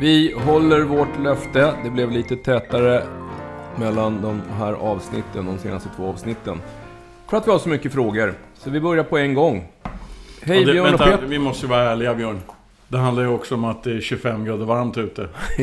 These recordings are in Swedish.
Vi håller vårt löfte. Det blev lite tätare mellan de här avsnitten, de senaste två avsnitten. För att vi har så mycket frågor. Så vi börjar på en gång. Hej Ja, det, Björn och vänta, Peter. vi måste vara ärliga Björn. Det handlar ju också om att det är 25 grader varmt ute.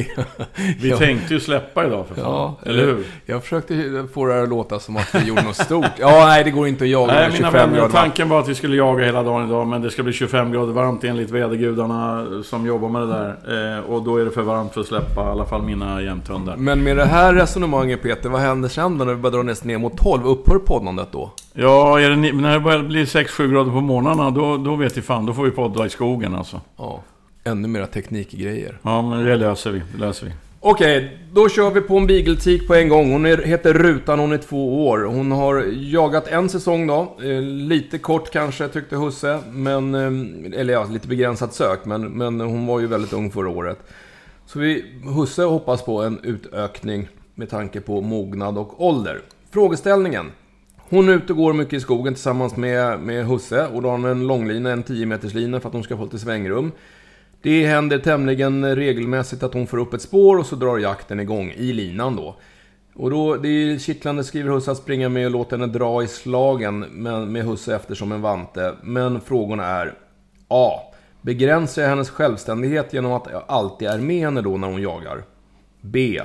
Vi Ja. tänkte ju släppa idag för fan. Ja, eller hur? Jag försökte få det här att låta som att vi gjorde något stort. Ja, nej det går inte att jaga Nej, med mina 25 vänner, grader. tanken var att vi skulle jaga hela dagen idag, men det ska bli 25 grader varmt enligt vädergudarna som jobbar med det där. Eh, och då är det för varmt för att släppa i alla fall mina jämthundar. Men med det här resonemanget Peter, vad händer sen då när vi börjar dra ner mot 12? Upphör poddandet då? Ja, är det, när det börjar bli 6-7 grader på morgnarna, då, då vet vi fan, då får vi podda i skogen alltså. Ja, ännu mera teknikgrejer. Ja, men det löser vi. Det löser vi. Okej, då kör vi på en beagle på en gång. Hon är, heter Rutan, hon är två år. Hon har jagat en säsong då. Eh, lite kort kanske, tyckte Husse. Men, eh, eller ja, lite begränsat sök. Men, men hon var ju väldigt ung förra året. Så vi, Husse hoppas på en utökning med tanke på mognad och ålder. Frågeställningen. Hon är ute och går mycket i skogen tillsammans med, med Husse. Och då har hon en långlina, en 10 meters lina för att hon ska få lite svängrum. Det händer tämligen regelmässigt att hon får upp ett spår och så drar jakten igång i linan då. Och då, det är kittlande, skriver Husse, att springa med och låta henne dra i slagen med, med Husse efter som en vante. Men frågorna är A. Begränsar jag hennes självständighet genom att jag alltid är med henne då när hon jagar? B.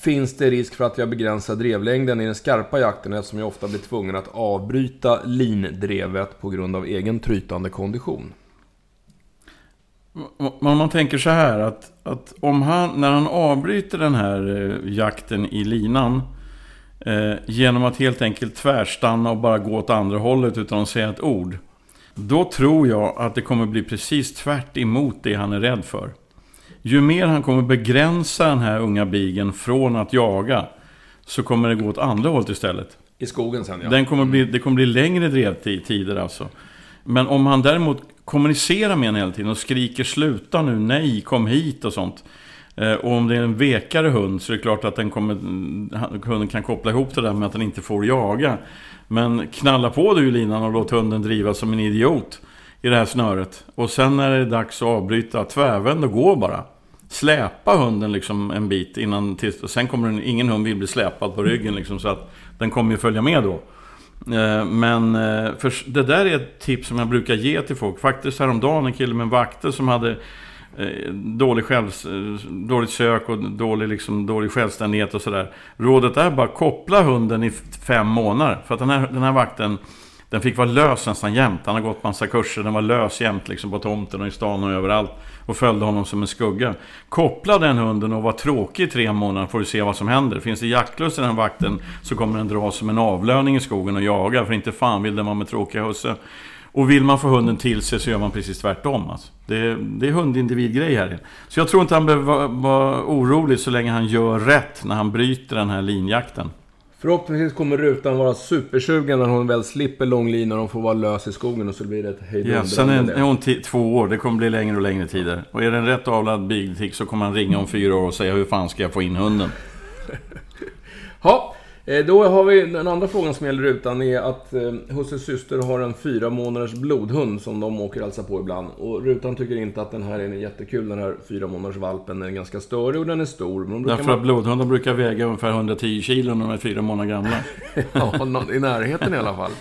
Finns det risk för att jag begränsar drevlängden i den skarpa jakten eftersom jag ofta blir tvungen att avbryta lindrevet på grund av egen trytande kondition? Om man tänker så här att, att om han, när han avbryter den här eh, jakten i linan eh, genom att helt enkelt tvärstanna och bara gå åt andra hållet utan att säga ett ord. Då tror jag att det kommer bli precis tvärt emot det han är rädd för. Ju mer han kommer begränsa den här unga bigen från att jaga så kommer det gå åt andra hållet istället. I skogen sen ja. Den kommer bli, det kommer bli längre drevtider alltså. Men om han däremot kommunicerar med henne hela tiden och skriker sluta nu, nej, kom hit och sånt. Eh, Och om det är en vekare hund så är det klart att den kommer, hunden kan koppla ihop det där med att den inte får jaga. Men knalla på du linan och låt hunden driva som en idiot i det här snöret. Och sen när det är dags att avbryta, tvärvänd och gå bara. Släpa hunden liksom en bit innan, tills, och sen kommer den, ingen hund vill bli släpad på ryggen liksom så att den kommer ju följa med då. Eh, men eh, för det där är ett tips som jag brukar ge till folk. Faktiskt häromdagen en kille med en vakter som hade eh, dålig själv, dåligt sök och dålig, liksom, dålig självständighet och sådär. Rådet är bara koppla hunden i fem månader. För att den här, den här vakten den fick vara lös nästan jämt. Han har gått massa kurser. Den var lös jämt liksom på tomten och i stan och överallt. Och följde honom som en skugga. Koppla den hunden och var tråkig i tre månader får du se vad som händer. Finns det jaktlust i den vakten så kommer den dra som en avlöning i skogen och jaga. För inte fan vill den vara med tråkiga husse. Och vill man få hunden till sig så gör man precis tvärtom. Alltså. Det, är, det är hundindividgrej här. Så jag tror inte han behöver vara, vara orolig så länge han gör rätt när han bryter den här linjakten. Förhoppningsvis kommer rutan vara supersugen när hon väl slipper långlinan och får vara lös i skogen och så blir det ett hejdundrande. Ja, sen är, är hon två år, det kommer bli längre och längre tider. Och är det en rätt avlad bigtick så kommer han ringa om fyra år och säga hur fan ska jag få in hunden? Ja, då har vi den andra frågan som gäller rutan är att eh, Husses syster har en fyra månaders blodhund som de åker och hälsar på ibland. Och rutan tycker inte att den här är jättekul, den här fyra månaders valpen. Den är ganska störig och den är stor. Men de brukar Därför att blodhundar brukar väga ungefär 110 kilo när de är fyra månader gamla. Ja, i närheten i alla fall.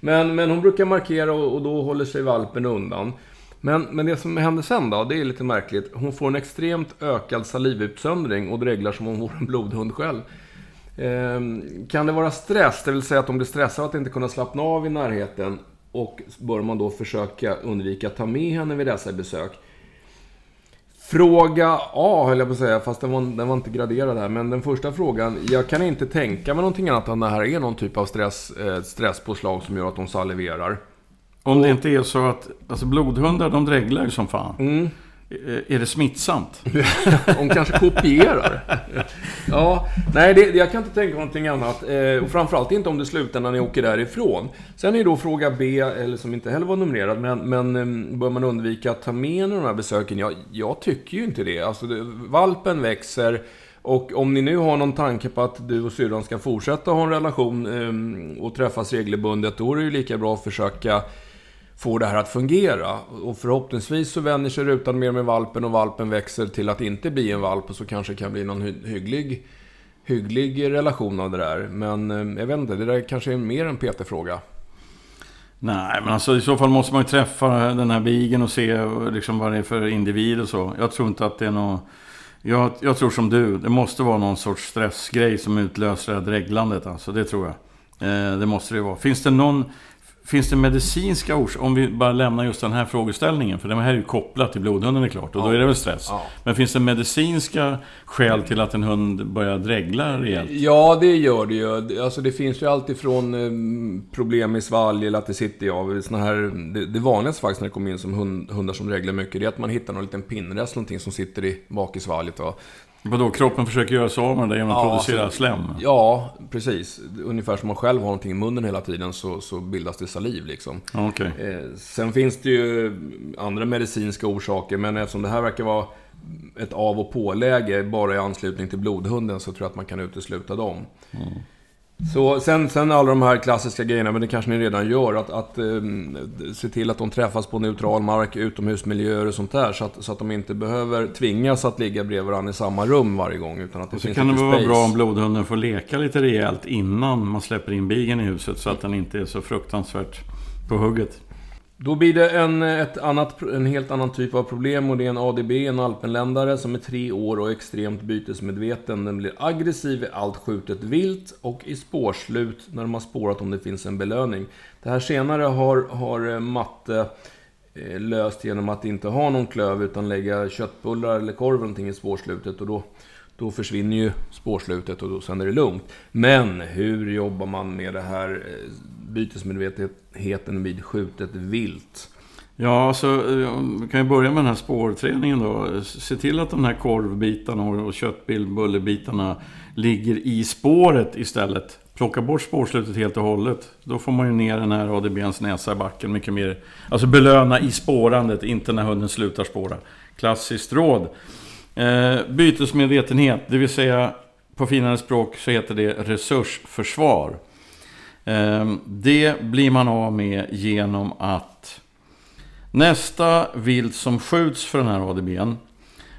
Men, men hon brukar markera och, och då håller sig valpen undan. Men, men det som händer sen då, det är lite märkligt. Hon får en extremt ökad salivutsöndring och dreglar som om hon vore en blodhund själv. Ehm, kan det vara stress, det vill säga att de blir stressade att inte kunna slappna av i närheten? Och bör man då försöka undvika att ta med henne vid dessa besök? Fråga A höll jag på att säga, fast den var, den var inte graderad här. Men den första frågan, jag kan inte tänka mig någonting annat än det här är någon typ av stress, eh, stresspåslag som gör att de saliverar. Om det inte är så att, alltså blodhundar de dreglar ju som fan. Mm. Eh, är det smittsamt? De kanske kopierar. ja, nej, det, jag kan inte tänka mig någonting annat. Eh, och framförallt inte om det slutar när ni åker därifrån. Sen är ju då fråga B, eller som inte heller var numrerad, men, men eh, bör man undvika att ta med de här besöken? Jag, jag tycker ju inte det. Alltså, det, valpen växer. Och om ni nu har någon tanke på att du och syrran ska fortsätta ha en relation eh, och träffas regelbundet, då är det ju lika bra att försöka får det här att fungera. Och förhoppningsvis så vänjer sig rutan mer med valpen och valpen växer till att inte bli en valp och så kanske det kan bli någon hygglig, hygglig relation av det där. Men eh, jag vet inte, det där kanske är mer en PT-fråga. Nej, men alltså i så fall måste man ju träffa den här bigen och se liksom vad det är för individ och så. Jag tror inte att det är något... Jag, jag tror som du, det måste vara någon sorts stressgrej som utlöser det här dreglandet. Alltså, det tror jag. Eh, det måste det vara. Finns det någon Finns det medicinska orsaker, om vi bara lämnar just den här frågeställningen, för det här är ju kopplat till blodhunden är klart, och ja. då är det väl stress. Ja. Men finns det medicinska skäl till att en hund börjar dregla rejält? Ja, det gör det ju. Alltså det finns ju alltid från eh, problem i svalg eller att det sitter av. Såna här, det, det vanligaste faktiskt när det kommer in som hund, hundar som reglar mycket, det är att man hittar någon liten pinnrest, någonting som sitter i bak i svalget. Va? Vadå, kroppen försöker göra sig av med det genom att ja, producera alltså, slem? Ja, precis. Ungefär som man själv har någonting i munnen hela tiden så, så bildas det saliv liksom. Okay. Eh, sen finns det ju andra medicinska orsaker, men eftersom det här verkar vara ett av och påläge bara i anslutning till blodhunden så tror jag att man kan utesluta dem. Mm. Så sen, sen alla de här klassiska grejerna, men det kanske ni redan gör, att, att um, se till att de träffas på neutral mark, utomhusmiljöer och sånt där, så att, så att de inte behöver tvingas att ligga bredvid varandra i samma rum varje gång, utan att det och så kan det vara bra om blodhunden får leka lite rejält innan man släpper in bigen i huset, så att den inte är så fruktansvärt på hugget. Då blir det en, ett annat, en helt annan typ av problem och det är en ADB, en alpenländare som är tre år och extremt bytesmedveten. Den blir aggressiv i allt skjutet vilt och i spårslut när de har spårat om det finns en belöning. Det här senare har, har eh, Matte eh, löst genom att inte ha någon klöv utan lägga köttbullar eller korv någonting i spårslutet och då, då försvinner ju spårslutet och då, sen är det lugnt. Men hur jobbar man med det här eh, bytesmedvetenheten vid skjutet vilt? Ja, alltså, eh, så vi kan ju börja med den här spårträningen då. Se till att de här korvbitarna och köttbullebitarna ligger i spåret istället. Plocka bort spårslutet helt och hållet. Då får man ju ner den här ADBns näsa i backen mycket mer. Alltså belöna i spårandet, inte när hunden slutar spåra. Klassiskt råd. Eh, bytesmedvetenhet, det vill säga på finare språk så heter det resursförsvar. Eh, det blir man av med genom att nästa vilt som skjuts för den här ADBn,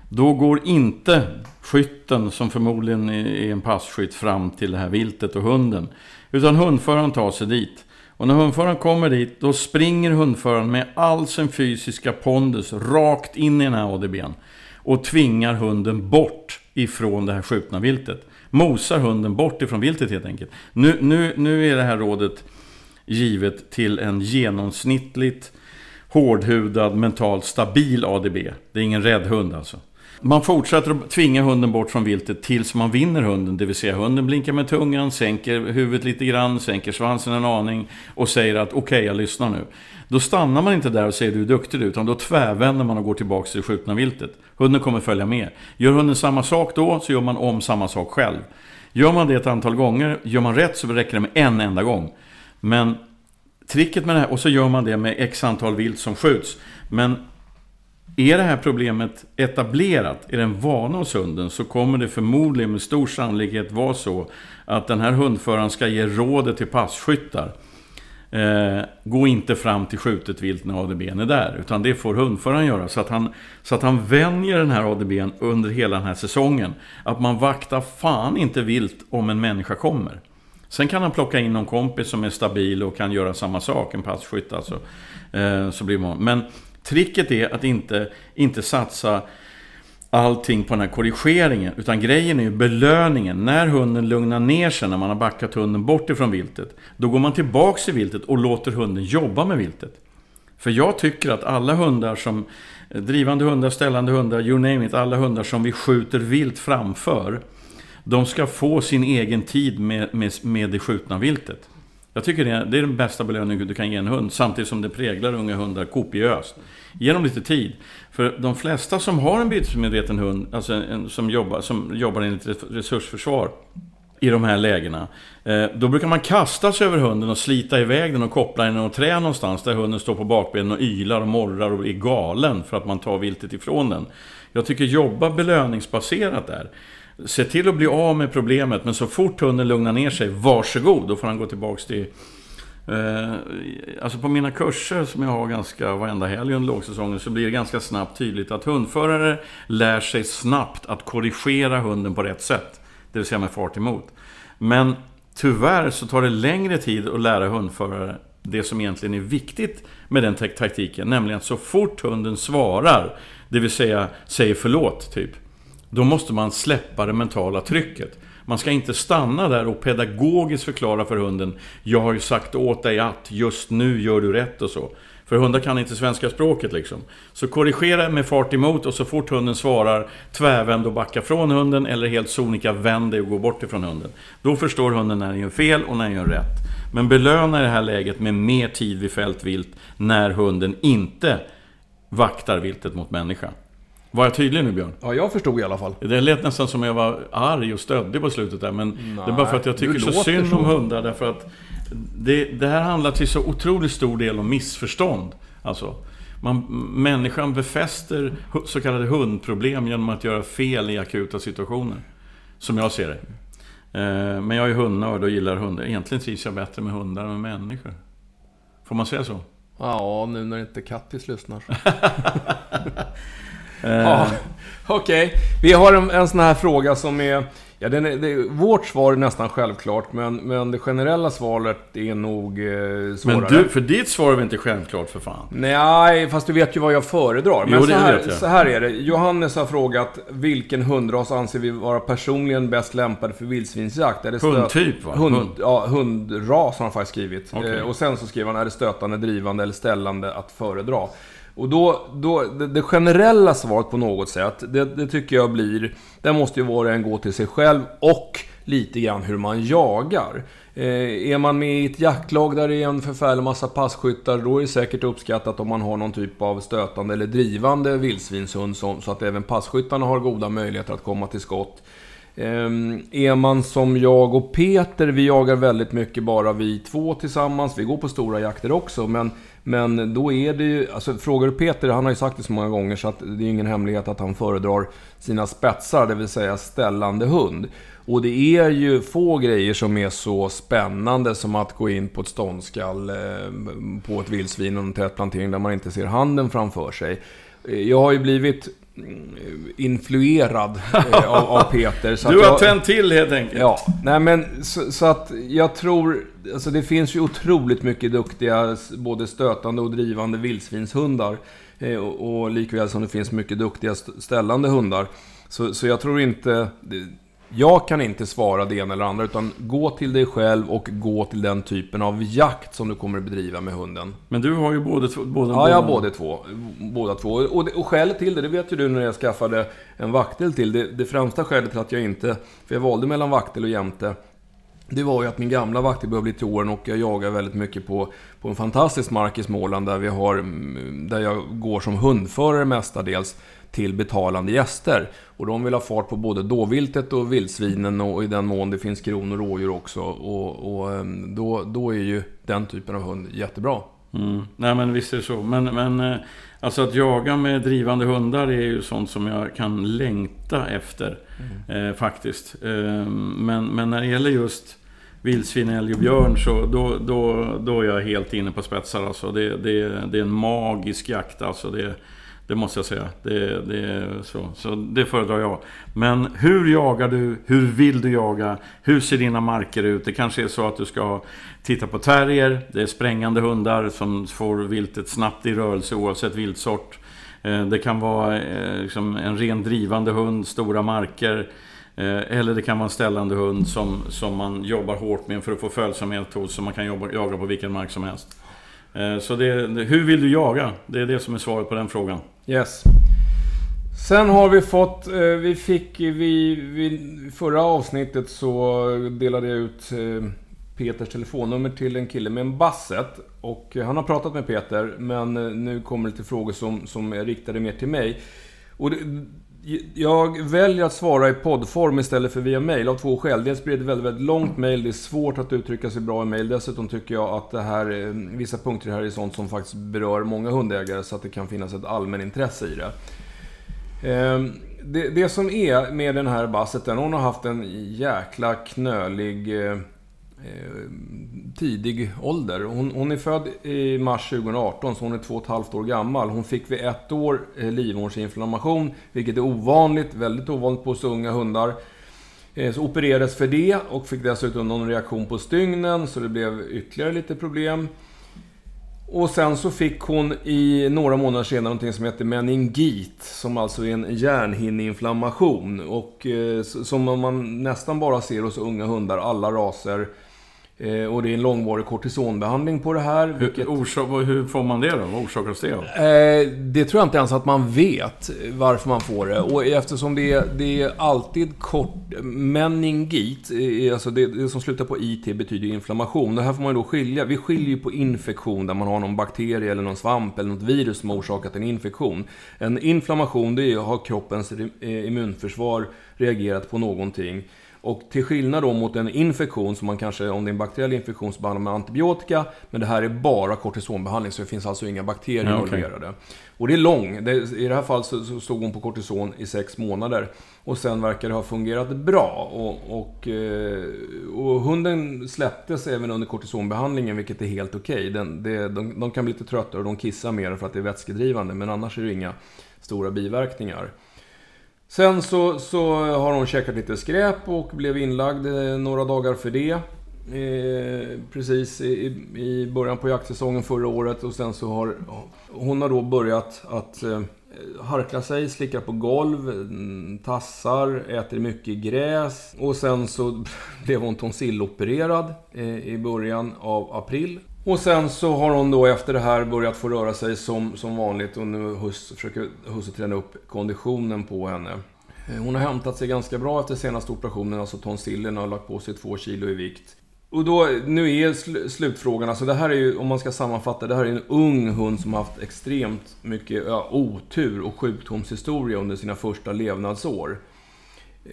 då går inte skytten, som förmodligen är en passkytt, fram till det här viltet och hunden. Utan hundföraren tar sig dit. Och när hundföraren kommer dit, då springer hundföraren med all sin fysiska pondus rakt in i den här ADBn. Och tvingar hunden bort ifrån det här skjutna viltet mosar hunden bort ifrån viltet helt enkelt. Nu, nu, nu är det här rådet givet till en genomsnittligt hårdhudad, mentalt stabil ADB. Det är ingen rädd hund alltså. Man fortsätter att tvinga hunden bort från viltet tills man vinner hunden. Det vill säga hunden blinkar med tungan, sänker huvudet lite grann, sänker svansen en aning och säger att okej, okay, jag lyssnar nu. Då stannar man inte där och säger du är duktig utan då tvärvänder man och går tillbaka till det skjutna viltet. Hunden kommer följa med. Gör hunden samma sak då så gör man om samma sak själv. Gör man det ett antal gånger, gör man rätt så räcker det med en enda gång. Men tricket med det här, och så gör man det med x antal vilt som skjuts. Men är det här problemet etablerat, är det en vana hos hunden, så kommer det förmodligen med stor sannolikhet vara så att den här hundföraren ska ge rådet till passkyttar. Eh, gå inte fram till skjutet vilt när ADBn är där, utan det får hundföraren göra. Så att, han, så att han vänjer den här ADBn under hela den här säsongen. Att man vaktar fan inte vilt om en människa kommer. Sen kan han plocka in någon kompis som är stabil och kan göra samma sak, en passkytt alltså. Eh, så blir man. Men tricket är att inte, inte satsa allting på den här korrigeringen. Utan grejen är ju belöningen. När hunden lugnar ner sig, när man har backat hunden bort ifrån viltet. Då går man tillbaks till viltet och låter hunden jobba med viltet. För jag tycker att alla hundar som... Eh, drivande hundar, ställande hundar, you name it. Alla hundar som vi skjuter vilt framför. De ska få sin egen tid med, med, med det skjutna viltet. Jag tycker det är, det är den bästa belöningen du kan ge en hund. Samtidigt som det präglar unga hundar kopiöst. Ge dem lite tid. För de flesta som har en bytesmedveten hund, alltså en, som, jobbar, som jobbar enligt resursförsvar i de här lägena. Eh, då brukar man kasta sig över hunden och slita iväg den och koppla den i något trä någonstans där hunden står på bakbenen och ylar och morrar och är galen för att man tar viltet ifrån den. Jag tycker jobba belöningsbaserat där. Se till att bli av med problemet, men så fort hunden lugnar ner sig, varsågod, då får han gå tillbaks till Eh, alltså på mina kurser som jag har ganska varenda helg under lågsäsongen så blir det ganska snabbt tydligt att hundförare lär sig snabbt att korrigera hunden på rätt sätt. Det vill säga med fart emot. Men tyvärr så tar det längre tid att lära hundförare det som egentligen är viktigt med den taktiken. Nämligen att så fort hunden svarar, det vill säga säger förlåt, typ. Då måste man släppa det mentala trycket. Man ska inte stanna där och pedagogiskt förklara för hunden Jag har ju sagt åt dig att just nu gör du rätt och så. För hundar kan inte svenska språket liksom. Så korrigera med fart emot och så fort hunden svarar tvärvänd och backa från hunden eller helt sonika vänd dig och gå bort ifrån hunden. Då förstår hunden när den gör fel och när den gör rätt. Men belöna i det här läget med mer tid vid fält vilt när hunden inte vaktar viltet mot människa. Var jag tydlig nu Björn? Ja, jag förstod i alla fall. Det lät nästan som jag var arg och stöddig på slutet där. Men Nej, det är bara för att jag tycker så synd om hundar. Därför att det, det, här handlar till så otroligt stor del om missförstånd. Alltså, man, människan befäster så kallade hundproblem genom att göra fel i akuta situationer. Som jag ser det. Eh, men jag är hundnörd och gillar hundar. Egentligen trivs jag bättre med hundar än med människor. Får man säga så? Ja, nu när inte Kattis lyssnar. ja, Okej, okay. vi har en, en sån här fråga som är Ja, den är, det, vårt svar är nästan självklart, men, men det generella svaret är nog eh, svårare. Men du, för ditt svar är väl inte självklart för fan? Nej, fast du vet ju vad jag föredrar. Men jo, så, här, så här är det. Johannes har frågat vilken hundras anser vi vara personligen bäst lämpad för vildsvinsjakt? Är det Hundtyp va? Hund, hund. Ja, hundras har han faktiskt skrivit. Okay. Eh, och sen så skriver han, är det stötande, drivande eller ställande att föredra? Och då, då det, det, generella svaret på något sätt, det, det tycker jag blir, där måste ju var och en gå till sig själv och lite grann hur man jagar. Eh, är man med i ett jaktlag där det är en förfärlig massa passkyttar, då är det säkert uppskattat om man har någon typ av stötande eller drivande vildsvinshund så, så att även passkyttarna har goda möjligheter att komma till skott. Eh, är man som jag och Peter, vi jagar väldigt mycket bara vi två tillsammans. Vi går på stora jakter också, men, men då är det ju... Alltså, frågar du Peter, han har ju sagt det så många gånger så att det är ingen hemlighet att han föredrar sina spetsar, det vill säga ställande hund. Och det är ju få grejer som är så spännande som att gå in på ett ståndskall eh, på ett vildsvin och en tät plantering där man inte ser handen framför sig. Eh, jag har ju blivit influerad eh, av, av, Peter. Så du har tänt till helt enkelt. Ja, nej men så, så, att jag tror... Alltså det finns ju otroligt mycket duktiga, både stötande och drivande vildsvinshundar. Eh, och, och likväl som det finns mycket duktiga ställande hundar. Så, så jag tror inte... Jag kan inte svara det ena eller andra, utan gå till dig själv och gå till den typen av jakt som du kommer att bedriva med hunden. Men du har ju både två... Ja, jag har både två. Båda två. Och, det, och skälet till det, det vet ju du när jag skaffade en vaktel till. Det, det främsta skälet till att jag inte... För jag valde mellan vaktel och jämte. Det var ju att min gamla vaktel började bli till åren och jag jagar väldigt mycket på, på en fantastisk mark i Småland där vi har... Där jag går som hundförare mestadels till betalande gäster. Och de vill ha fart på både dåviltet och vildsvinen och i den mån det finns kronor och rådjur också. Och, och ehm, då, då är ju den typen av hund jättebra. Mm. Nej men visst är det så. Men, men eh, alltså att jaga med drivande hundar är ju sånt som jag kan längta efter. Mm. Eh, faktiskt. Eh, men, men när det gäller just vildsvin, älg och björn så då, då, då är jag helt inne på spetsar. Alltså. Det, det, det är en magisk jakt. Alltså. Det, det måste jag säga. Det, det är så. så det föredrar jag. Men hur jagar du? Hur vill du jaga? Hur ser dina marker ut? Det kanske är så att du ska titta på terrier. Det är sprängande hundar som får viltet snabbt i rörelse oavsett viltsort. Eh, det kan vara eh, liksom en ren drivande hund, stora marker. Eh, eller det kan vara en ställande hund som, som man jobbar hårt med för att få följsamhet hos, som man kan jobba, jaga på vilken mark som helst. Så det, hur vill du jaga? Det är det som är svaret på den frågan. Yes. Sen har vi fått, eh, vi fick, vi, vi, förra avsnittet så delade jag ut eh, Peters telefonnummer till en kille med en Basset. Och eh, han har pratat med Peter, men nu kommer det till frågor som, som är riktade mer till mig. Och det, jag väljer att svara i poddform istället för via mail av två skäl. Dels blir det ett väldigt, väldigt långt mail. Det är svårt att uttrycka sig bra i mail. Dessutom tycker jag att det här, eh, vissa punkter här är sånt som faktiskt berör många hundägare så att det kan finnas ett allmänintresse i det. Ehm, det, det som är med den här basseten, hon har haft en jäkla knölig eh, Eh, tidig ålder. Hon, hon, är född i mars 2018, så hon är två och ett halvt år gammal. Hon fick vid ett år eh, livmodersinflammation, vilket är ovanligt, väldigt ovanligt på så unga hundar. Eh, så opererades för det och fick dessutom någon reaktion på stygnen, så det blev ytterligare lite problem. Och sen så fick hon i några månader senare någonting som heter meningit, som alltså är en hjärnhinneinflammation. Och eh, som man nästan bara ser hos unga hundar, alla raser. Eh, och det är en långvarig kortisonbehandling på det här. Vilket... Hur, hur får man det då? Vad orsakas det av? Eh, det tror jag inte ens att man vet varför man får det. Och eftersom det är, det är alltid kort... Meningit, alltså det, det, som slutar på IT betyder inflammation. Det här får man då skilja. Vi skiljer ju på infektion där man har någon bakterie eller någon svamp eller något virus som har orsakat en infektion. En inflammation, det är, har kroppens immunförsvar reagerat på någonting. Och till skillnad då mot en infektion, som man kanske, om det är en bakteriell infektion, så behandlar man antibiotika. Men det här är bara kortisonbehandling, så det finns alltså inga bakterier ja, okay. involverade. Och det är lång. Det, I det här fallet så, så stod hon på kortison i sex månader. Och sen verkar det ha fungerat bra. Och, och, eh, och hunden släpptes även under kortisonbehandlingen, vilket är helt okej. Okay. de, de kan bli lite trötta och de kissar mer för att det är vätskedrivande, men annars är det inga stora biverkningar. Sen så, så har hon käkat lite skräp och blev inlagd eh, några dagar för det. Eh, precis i, i början på jaktsäsongen förra året och sen så har hon har då börjat att eh, harkla sig, slicka på golv, mm, tassar, äter mycket gräs. Och sen så blev hon tonsillopererad eh, i början av april. Och sen så har hon då efter det här börjat få röra sig som, som vanligt och nu hus, försöker husse träna upp konditionen på henne. Eh, hon har hämtat sig ganska bra efter senaste operationen, alltså tonsillerna, har lagt på sig två kilo i vikt. Och då, nu är sl slutfrågan, alltså det här är ju, om man ska sammanfatta, det här är en ung hund som har haft extremt mycket ja, otur och sjukdomshistoria under sina första levnadsår.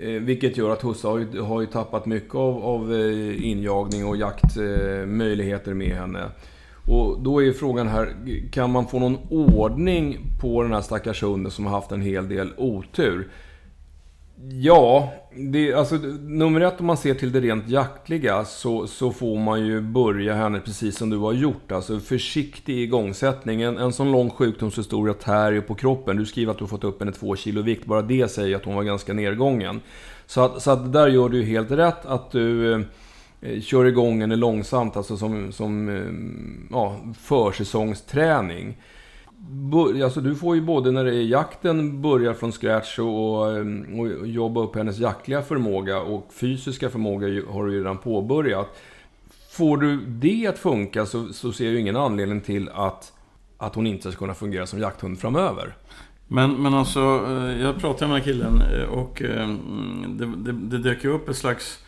Eh, vilket gör att Husse har ju, har ju tappat mycket av, av eh, injagning och jaktmöjligheter eh, med henne. Och då är frågan här, kan man få någon ordning på den här stackars hunden som har haft en hel del otur? Ja, det, alltså, nummer ett om man ser till det rent jaktliga så, så får man ju börja henne precis som du har gjort. Alltså försiktig igångsättning. En, en sån lång sjukdomshistoria tär ju på kroppen. Du skriver att du har fått upp henne två kilo vikt. Bara det säger att hon var ganska nedgången. Så att, så att där gör du ju helt rätt att du eh, kör igång henne långsamt, alltså som, som eh, ja, försäsongsträning alltså du får ju både när det är jakten börjar från scratch och, och jobba upp hennes jaktliga förmåga och fysiska förmåga har du ju redan påbörjat. Får du det att funka så, så ser jag ju ingen anledning till att, att hon inte ska kunna fungera som jakthund framöver. Men, men alltså, eh, jag pratade med killen eh, och eh, mm, det, det, det dök ju upp ett slags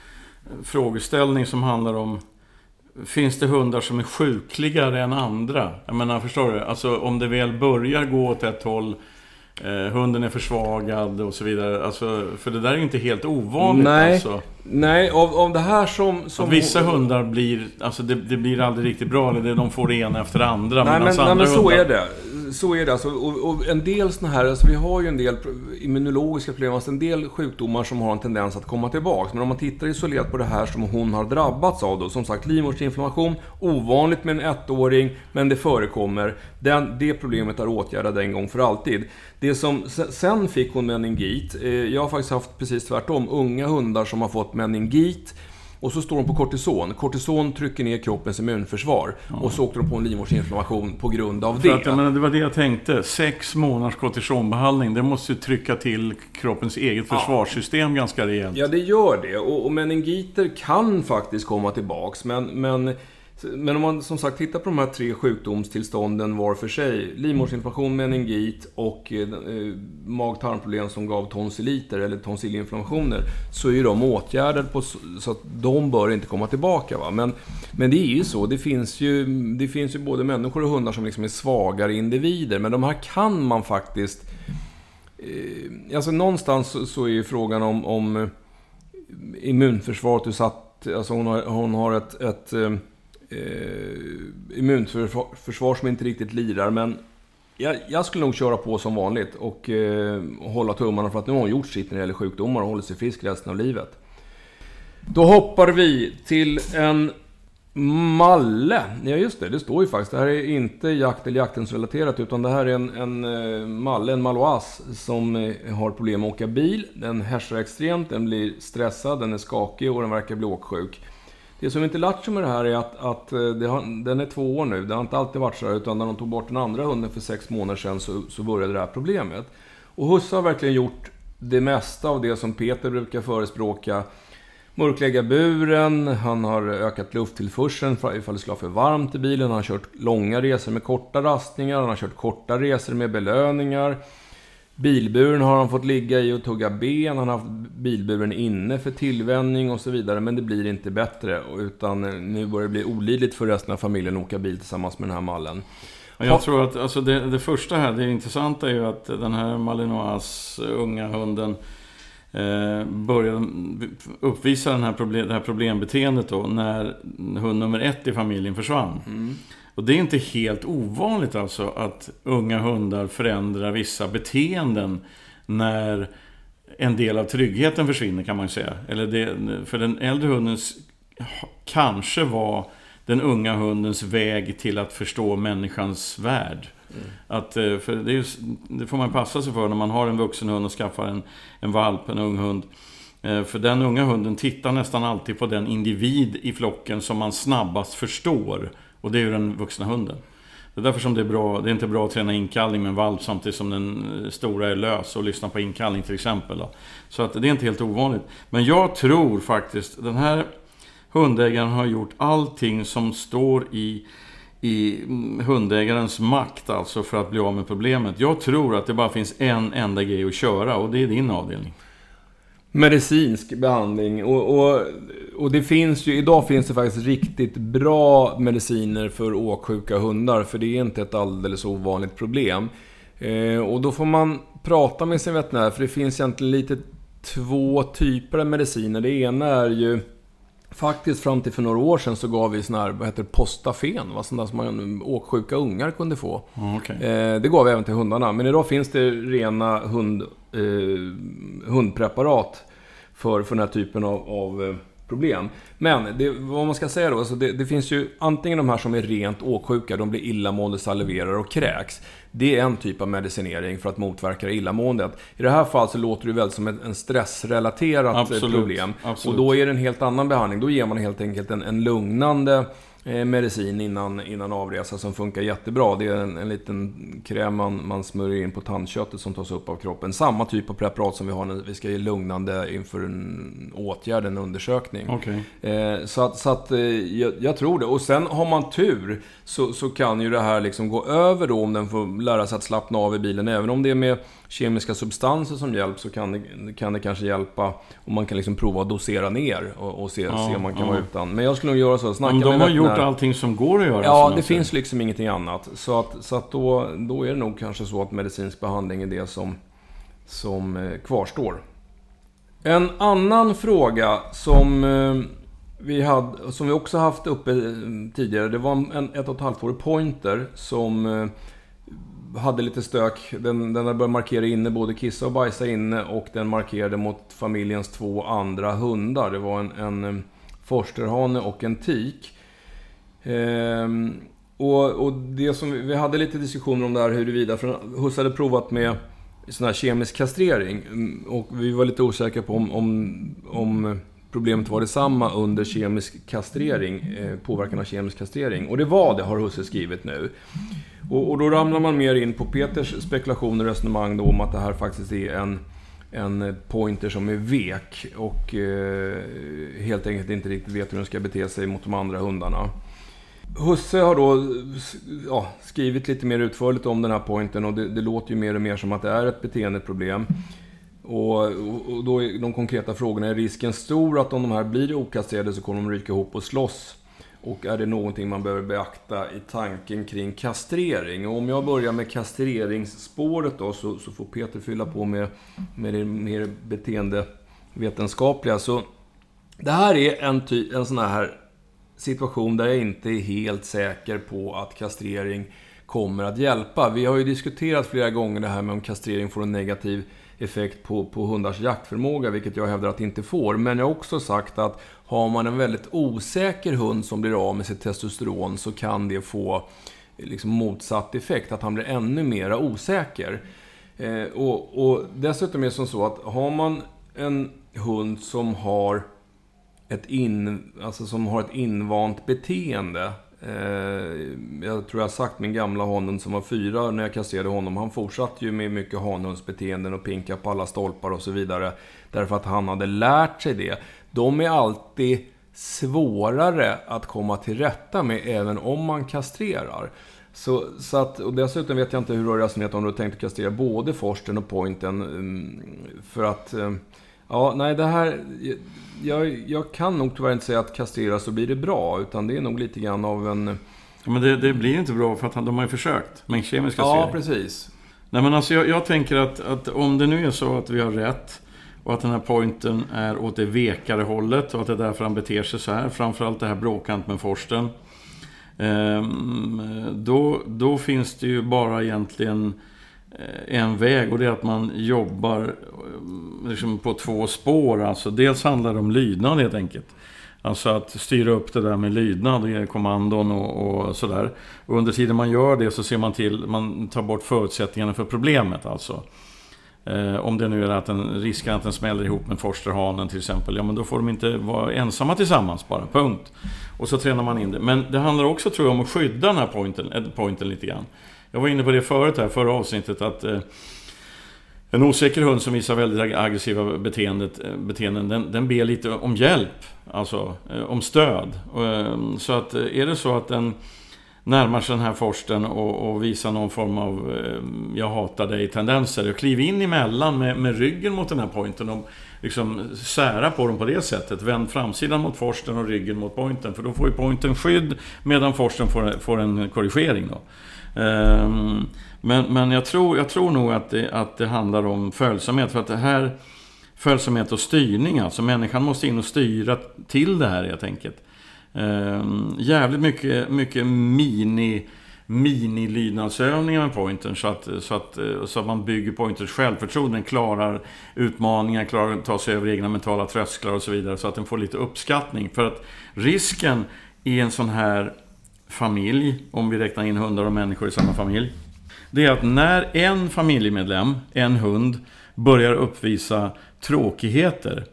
frågeställning som handlar om Finns det hundar som är sjukligare än andra? Jag menar, förstår du? Alltså om det väl börjar gå åt ett håll eh, Hunden är försvagad och så vidare. Alltså, för det där är ju inte helt ovanligt Nej, alltså. Nej av, av det här som... som vissa hundar blir... Alltså det, det, blir aldrig riktigt bra. Eller de får det ena efter det andra. Nej, men, nej, men så hundar... är det så är det alltså. Och, och en del såna här, alltså vi har ju en del immunologiska problem, alltså en del sjukdomar som har en tendens att komma tillbaka. Men om man tittar isolerat på det här som hon har drabbats av då, som sagt livmoderinflammation, ovanligt med en ettåring, men det förekommer. Den, det problemet är åtgärdat en gång för alltid. Det som, sen fick hon meningit. Eh, jag har faktiskt haft precis tvärtom, unga hundar som har fått meningit och så står de på kortison. Kortison trycker ner kroppens immunförsvar. Ja. Och så åkte de på en livmoderinflammation på grund av det. Att, menar, det var det jag tänkte. Sex månaders kortisonbehandling, det måste ju trycka till kroppens eget försvarssystem ja. ganska rejält. Ja, det gör det. Och, och meningiter kan faktiskt komma tillbaks. Men, men men om man som sagt tittar på de här tre sjukdomstillstånden var för sig, Livmodersinflammation, meningit och eh, eh, mag-tarmproblem som gav tonsilliter eller tonsillinflammationer, så är ju de åtgärdade på, så att de bör inte komma tillbaka. Va? Men, men det är ju så, det finns ju, det finns ju både människor och hundar som liksom är svagare individer, men de här kan man faktiskt... Eh, alltså någonstans så, så är ju frågan om, om eh, immunförsvaret, du satt, alltså hon har, hon har ett, ett eh, eh, immunförsvar som inte riktigt lirar. Men jag, jag, skulle nog köra på som vanligt och eh, hålla tummarna för att nu har hon gjort sitt när det gäller sjukdomar och håller sig frisk resten av livet. Då hoppar vi till en Malle. Ja, just det. Det står ju faktiskt. Det här är inte jakt eller jaktens relaterat, utan det här är en, en eh, Malle, en Malois, som eh, har problem med att åka bil. Den härsar extremt, den blir stressad, den är skakig och den verkar bli åksjuk. Det som inte lärt sig med det här är att, att eh, har, den är två år nu. Det har inte alltid varit så här, utan när de tog bort den andra hunden för sex månader sedan så, så började det här problemet. Och Husse har verkligen gjort det mesta av det som Peter brukar förespråka mörklägga buren, han har ökat lufttillförseln ifall det skulle vara för varmt i bilen. Han har kört långa resor med korta rastningar, han har kört korta resor med belöningar. Bilburen har han fått ligga i och tugga ben, han har haft bilburen inne för tillvänjning och så vidare. Men det blir inte bättre, utan nu börjar det bli olidligt för resten av familjen att åka bil tillsammans med den här mallen. Jag tror att alltså det, det första här, det intressanta är ju att den här Malinois unga hunden eh, började uppvisa den här problem, det här problembeteendet då när hund nummer ett i familjen försvann. Mm. Och det är inte helt ovanligt alltså att unga hundar förändrar vissa beteenden när en del av tryggheten försvinner kan man säga. Eller det, för den äldre hunden kanske var den unga hundens väg till att förstå människans värld. Mm. Att, eh, för det, är, det, får man passa sig för när man har en vuxen hund och skaffar en, en valp, en ung hund. Eh, för den unga hunden tittar nästan alltid på den individ i flocken som man snabbast förstår. Och det är ju den vuxna hunden. Det är därför som det är bra, det är inte bra att träna inkallning med en valp samtidigt som den eh, stora är lös och lyssnar på inkallning till exempel. Då. Så att det är inte helt ovanligt. Men jag tror faktiskt, den här hundägaren har gjort allting som står i i mm, hundägarens makt alltså för att bli av med problemet. Jag tror att det bara finns en enda grej att köra och det är din avdelning. Medicinsk behandling och, och, och det finns ju, idag finns det faktiskt riktigt bra mediciner för åksjuka hundar för det är inte ett alldeles ovanligt problem. Eh, och då får man prata med sin veterinär för det finns egentligen lite två typer av mediciner. Det ena är ju Faktiskt fram till för några år sedan så gav vi sån här, vad heter det, postafen. Va? Sånt där som man, åksjuka ungar kunde få. okay. eh, det gav vi även till hundarna. Men idag finns det rena hund, eh, hundpreparat för, för den här typen av, av eh, problem. Men det, vad man ska säga då, alltså det, det, finns ju antingen de här som är rent åksjuka, de blir illamående, saliverar och kräks. Det är en typ av medicinering för att motverka illamåendet. I det här fallet så låter det väl som en stressrelaterat absolut, problem. Absolut. Och då är det en helt annan behandling. Då ger man helt enkelt en, en lugnande Eh, medicin innan, innan avresa som funkar jättebra. Det är en, en liten kräm man, man smörjer in på tandköttet som tas upp av kroppen. Samma typ av preparat som vi har när vi ska ge lugnande inför en åtgärd, en undersökning. Okay. Eh, så att, så att eh, jag, jag, tror det. Och sen har man tur så, så kan ju det här liksom gå över då om den får lära sig att slappna av i bilen. Även om det är med kemiska substanser som hjälp så kan det, kan det kanske hjälpa om man kan liksom prova att dosera ner och, och se, ja, se om man kan ja. vara utan. Men jag skulle nog göra så. Snacka Om de har gjort allting som går att göra. Ja, det finns liksom ingenting annat. Så att, så att då, då är det nog kanske så att medicinsk behandling är det som, som eh, kvarstår. En annan fråga som eh, vi, hade, som vi också haft uppe eh, tidigare, det var en ett och ett halvt år pointer som hade lite stök. Den, den hade börjat markera inne, både kissa och bajsa inne och den markerade mot familjens två andra hundar. Det var en, en eh, forsterhane och en tik. Ehm, och, och, det som vi, vi hade lite diskussioner om det här huruvida, för Husse hade provat med sån här kemisk kastrering. Mm, och vi var lite osäkra på om, om, om problemet var detsamma under kemisk kastrering, eh, påverkan av kemisk kastrering. Och det var det, har Husse skrivit nu. Och, och, då ramlar man mer in på Peters spekulationer och resonemang då om att det här faktiskt är en, en pointer som är vek och eh, helt enkelt inte riktigt vet hur den ska bete sig mot de andra hundarna. Husse har då ja, skrivit lite mer utförligt om den här pointen och det, det, låter ju mer och mer som att det är ett beteendeproblem. Och, och då är de konkreta frågorna, är risken stor att om de här blir okastrerade så kommer de ryka ihop och slåss? Och är det någonting man behöver beakta i tanken kring kastrering? Och om jag börjar med kastreringsspåret då, så, så får Peter fylla på med, med det mer beteendevetenskapliga. Så det här är en, ty, en sån här situation där jag inte är helt säker på att kastrering kommer att hjälpa. Vi har ju diskuterat flera gånger det här med om kastrering får en negativ effekt på, på hundars jaktförmåga, vilket jag hävdar att det inte får. Men jag har också sagt att har man en väldigt osäker hund som blir av med sitt testosteron så kan det få liksom motsatt effekt, att han blir ännu mer osäker. Eh, och, och dessutom är det som så att har man en hund som har ett, in, alltså som har ett invant beteende. Eh, jag tror jag har sagt min gamla honhund som var fyra när jag kastrerade honom. Han fortsatte ju med mycket honungsbeteenden och pinka på alla stolpar och så vidare. Därför att han hade lärt sig det. De är alltid svårare att komma till rätta med även om man kastrerar. Så, så att, och dessutom vet jag inte hur du har resonerat om du har tänkt att kastrera både Forsten och Pointen. Mm, för att, eh, ja, nej det här, jag, jag kan nog tyvärr inte säga att kastrera så blir det bra, utan det är nog lite grann av en... Ja, men det, det blir inte bra för att de har ju försökt med kemisk kastrering. Ja, precis. Nej, men alltså jag, jag tänker att, att om det nu är så att vi har rätt och att den här pointen är åt det vekare hållet och att det är därför han beter sig så här. Framförallt det här bråkant med Forsten. Ehm, då, då finns det ju bara egentligen Eh, en väg och det är att man jobbar eh, liksom på två spår. Alltså dels handlar det om lydnad helt enkelt. Alltså att styra upp det där med lydnad, eh, kommandon och, och sådär. Och under tiden man gör det så ser man till, man tar bort förutsättningarna för problemet alltså. Eh, om det nu är att den riskerar att den smäller ihop med forsterhanen till exempel. Ja men då får de inte vara ensamma tillsammans bara, punkt. Och så tränar man in det. Men det handlar också tror jag om att skydda den här pointen, pointen lite grann. Jag var inne på det förut här, förra avsnittet, att eh, en osäker hund som visar väldigt aggressiva beteendet, eh, beteenden, den, den ber lite om hjälp. Alltså eh, om stöd. Eh, så att eh, är det så att den närmar sig den här forsten och, och visar någon form av eh, jag hatar dig-tendenser. Och kliv in emellan med, med ryggen mot den här pointen och liksom sära på dem på det sättet. Vänd framsidan mot forsten och ryggen mot pointen. För då får ju pointen skydd medan forsten får, får en korrigering. Då. Ehm, men men jag, tror, jag tror nog att det, att det handlar om följsamhet. För att det här följsamhet och styrning, alltså människan måste in och styra till det här helt enkelt. Ehm, jävligt mycket, mycket mini mini-lydnadsövningar med pointern så att, så, att, så att man bygger Pointerns självförtroende, den klarar utmaningar, klarar att ta sig över egna mentala trösklar och så vidare så att den får lite uppskattning. För att risken i en sån här familj, om vi räknar in hundar och människor i samma familj, det är att när en familjemedlem, en hund, börjar uppvisa tråkigheter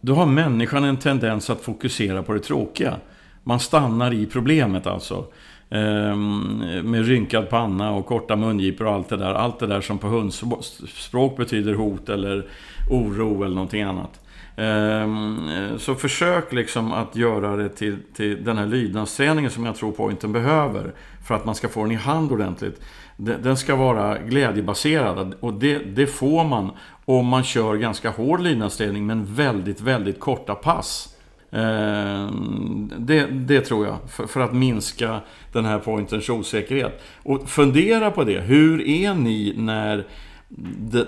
då har människan en tendens att fokusera på det tråkiga. Man stannar i problemet alltså. Ehm, med rynkad panna och korta mungipor och allt det där. Allt det där som på hundspråk betyder hot eller oro eller någonting annat. Ehm, så försök liksom att göra det till, till den här lydnadsträningen som jag tror pointen behöver. För att man ska få den i hand ordentligt. Den ska vara glädjebaserad och det, det får man om man kör ganska hård lydnadsträning men väldigt, väldigt korta pass. Ehm, det, det, tror jag, för, för, att minska den här pointens osäkerhet. Och fundera på det, hur är ni när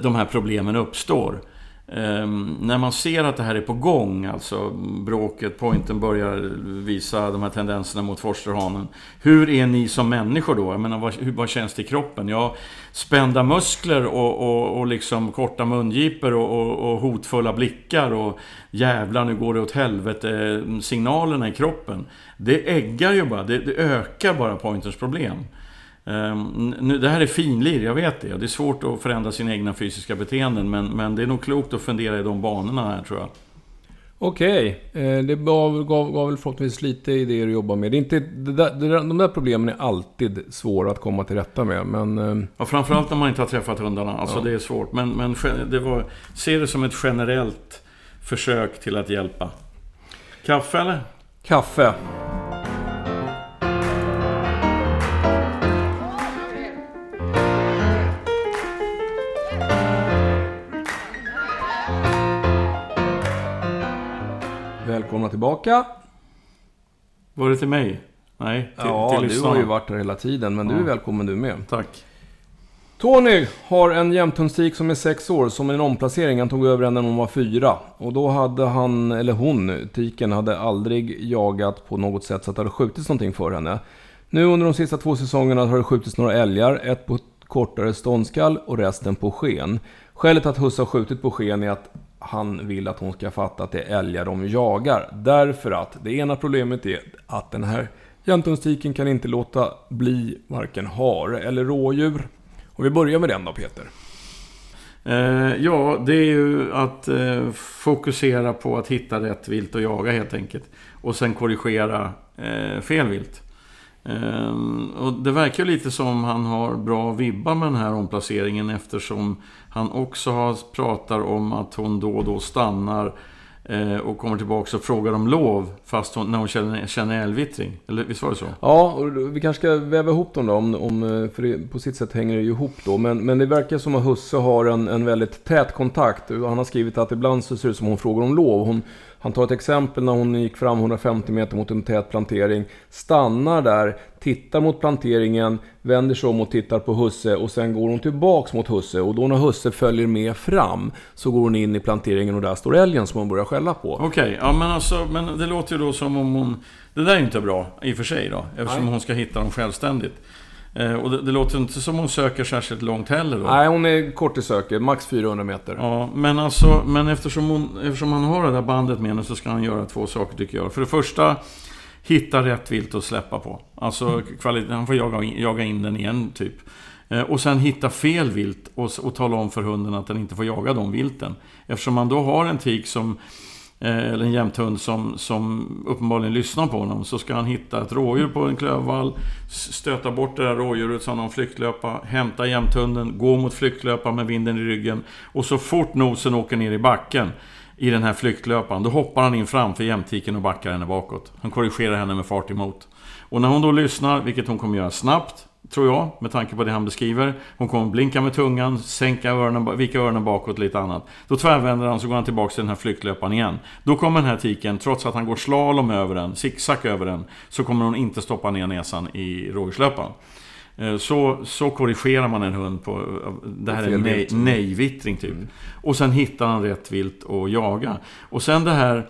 de här problemen uppstår? Um, när man ser att det här är på gång, alltså bråket, pointen börjar visa de här tendenserna mot forsterhanen. Hur är ni som människor då? Jag menar, vad, hur, vad känns det i kroppen? Ja, spända muskler och, och, och liksom korta mungipor och, och, och, hotfulla blickar och jävlar nu går det åt helvete ehm, signalerna i kroppen. Det äggar ju bara, det, det ökar bara pointers problem. Um, nu, det här är finlir, jag vet det. Det är svårt att förändra sina egna fysiska beteenden. Men, men det är nog klokt att fundera i de banorna här tror jag. Okej, okay. Eh, det gav, gav, gav väl förhoppningsvis lite idéer att jobba med. Det är inte, det där, det där, de där problemen är alltid svåra att komma till rätta med. Men... Eh, ja, framförallt när man inte har träffat hundarna. Alltså ja. det är svårt. Men, men det var, se det som ett generellt försök till att hjälpa. Kaffe eller? Kaffe. Tillbaka. Var det till mig? Nej, till, ja, till du har ju varit här hela tiden, men ja. du är välkommen du med. Tack. Tony har en jämthundstik som är sex år, som en omplacering. Han tog över henne när hon var fyra. Och då hade han, eller hon, tiken, hade aldrig jagat på något sätt så att det hade skjutits någonting för henne. Nu under de sista två säsongerna har det skjutits några älgar, ett på kortare ståndskall och resten på sken. Skälet att husse har skjutit på sken är att han vill att hon ska fatta att det är älgar de jagar. Därför att det ena problemet är att den här jämthundstiken kan inte låta bli varken hare eller rådjur. Och vi börjar med den då Peter. Eh, ja, det är ju att eh, fokusera på att hitta rätt vilt att jaga helt enkelt. Och sen korrigera eh, fel vilt. Ehm, och det verkar lite som han har bra vibbar med den här omplaceringen eftersom han också har, pratar om att hon då och då stannar Eh, och kommer tillbaka och frågar om lov fast hon, när hon känner, känner älgvittring. Eller visst var det så? Ja, och vi kanske ska väva ihop dem då. Om, om, eh, för det, på sitt sätt hänger det ju ihop då. Men, men det verkar som att husse har en, en väldigt tät kontakt. Han har skrivit att ibland så ser det ut som hon frågar om lov. Hon, han tar ett exempel när hon gick fram 150 meter mot en tät plantering. Stannar där, tittar mot planteringen, vänder sig om och tittar på husse och sen går hon tillbaks mot husse. Och då när husse följer med fram så går hon in i planteringen och där står älgen som hon börjar skälla på. Okej, okay, ja men alltså, men det låter ju då som om hon... Det där är inte bra i och för sig då, eftersom Nej. hon ska hitta dem självständigt. Eh, och det, det, låter inte som hon söker särskilt långt heller då. Nej, hon är kort i söket. Max 400 meter. Ja, men alltså, men eftersom, hon, eftersom han har det där bandet med henne så ska han göra två saker tycker jag. För det första, hitta rätt vilt att släppa på. Alltså, kvalitet, han får jaga, jaga in den igen, typ. Eh, och sen hitta fel vilt och, och tala om för hunden att den inte får jaga de vilten. Eftersom man då har en tik som Eh, eller en jämthund som, som uppenbarligen lyssnar på honom så ska han hitta ett rådjur på en klövvall, stöta bort det där rådjuret som någon flyktlöpa, hämta jämthunden, gå mot flyktlöpan med vinden i ryggen och så fort nosen åker ner i backen i den här flyktlöpan, då hoppar han in framför jämtiken och backar henne bakåt. Han korrigerar henne med fart emot. Och när hon då lyssnar, vilket hon kommer göra snabbt, tror jag, med tanke på det han beskriver. Hon kommer blinka med tungan, sänka öronen, vika öronen bakåt lite annat. Då tvärvänder han så går han tillbaka till den här flyktlöparen igen. Då kommer den här tiken, trots att han går slalom över den, zigzag över den, så kommer hon inte stoppa ner näsan i rådjurslöparen. Eh, så, så korrigerar man en hund på... Det här är nej, nej-vittring typ. Mm. Och sen hittar han rätt vilt att jaga. Och sen det här,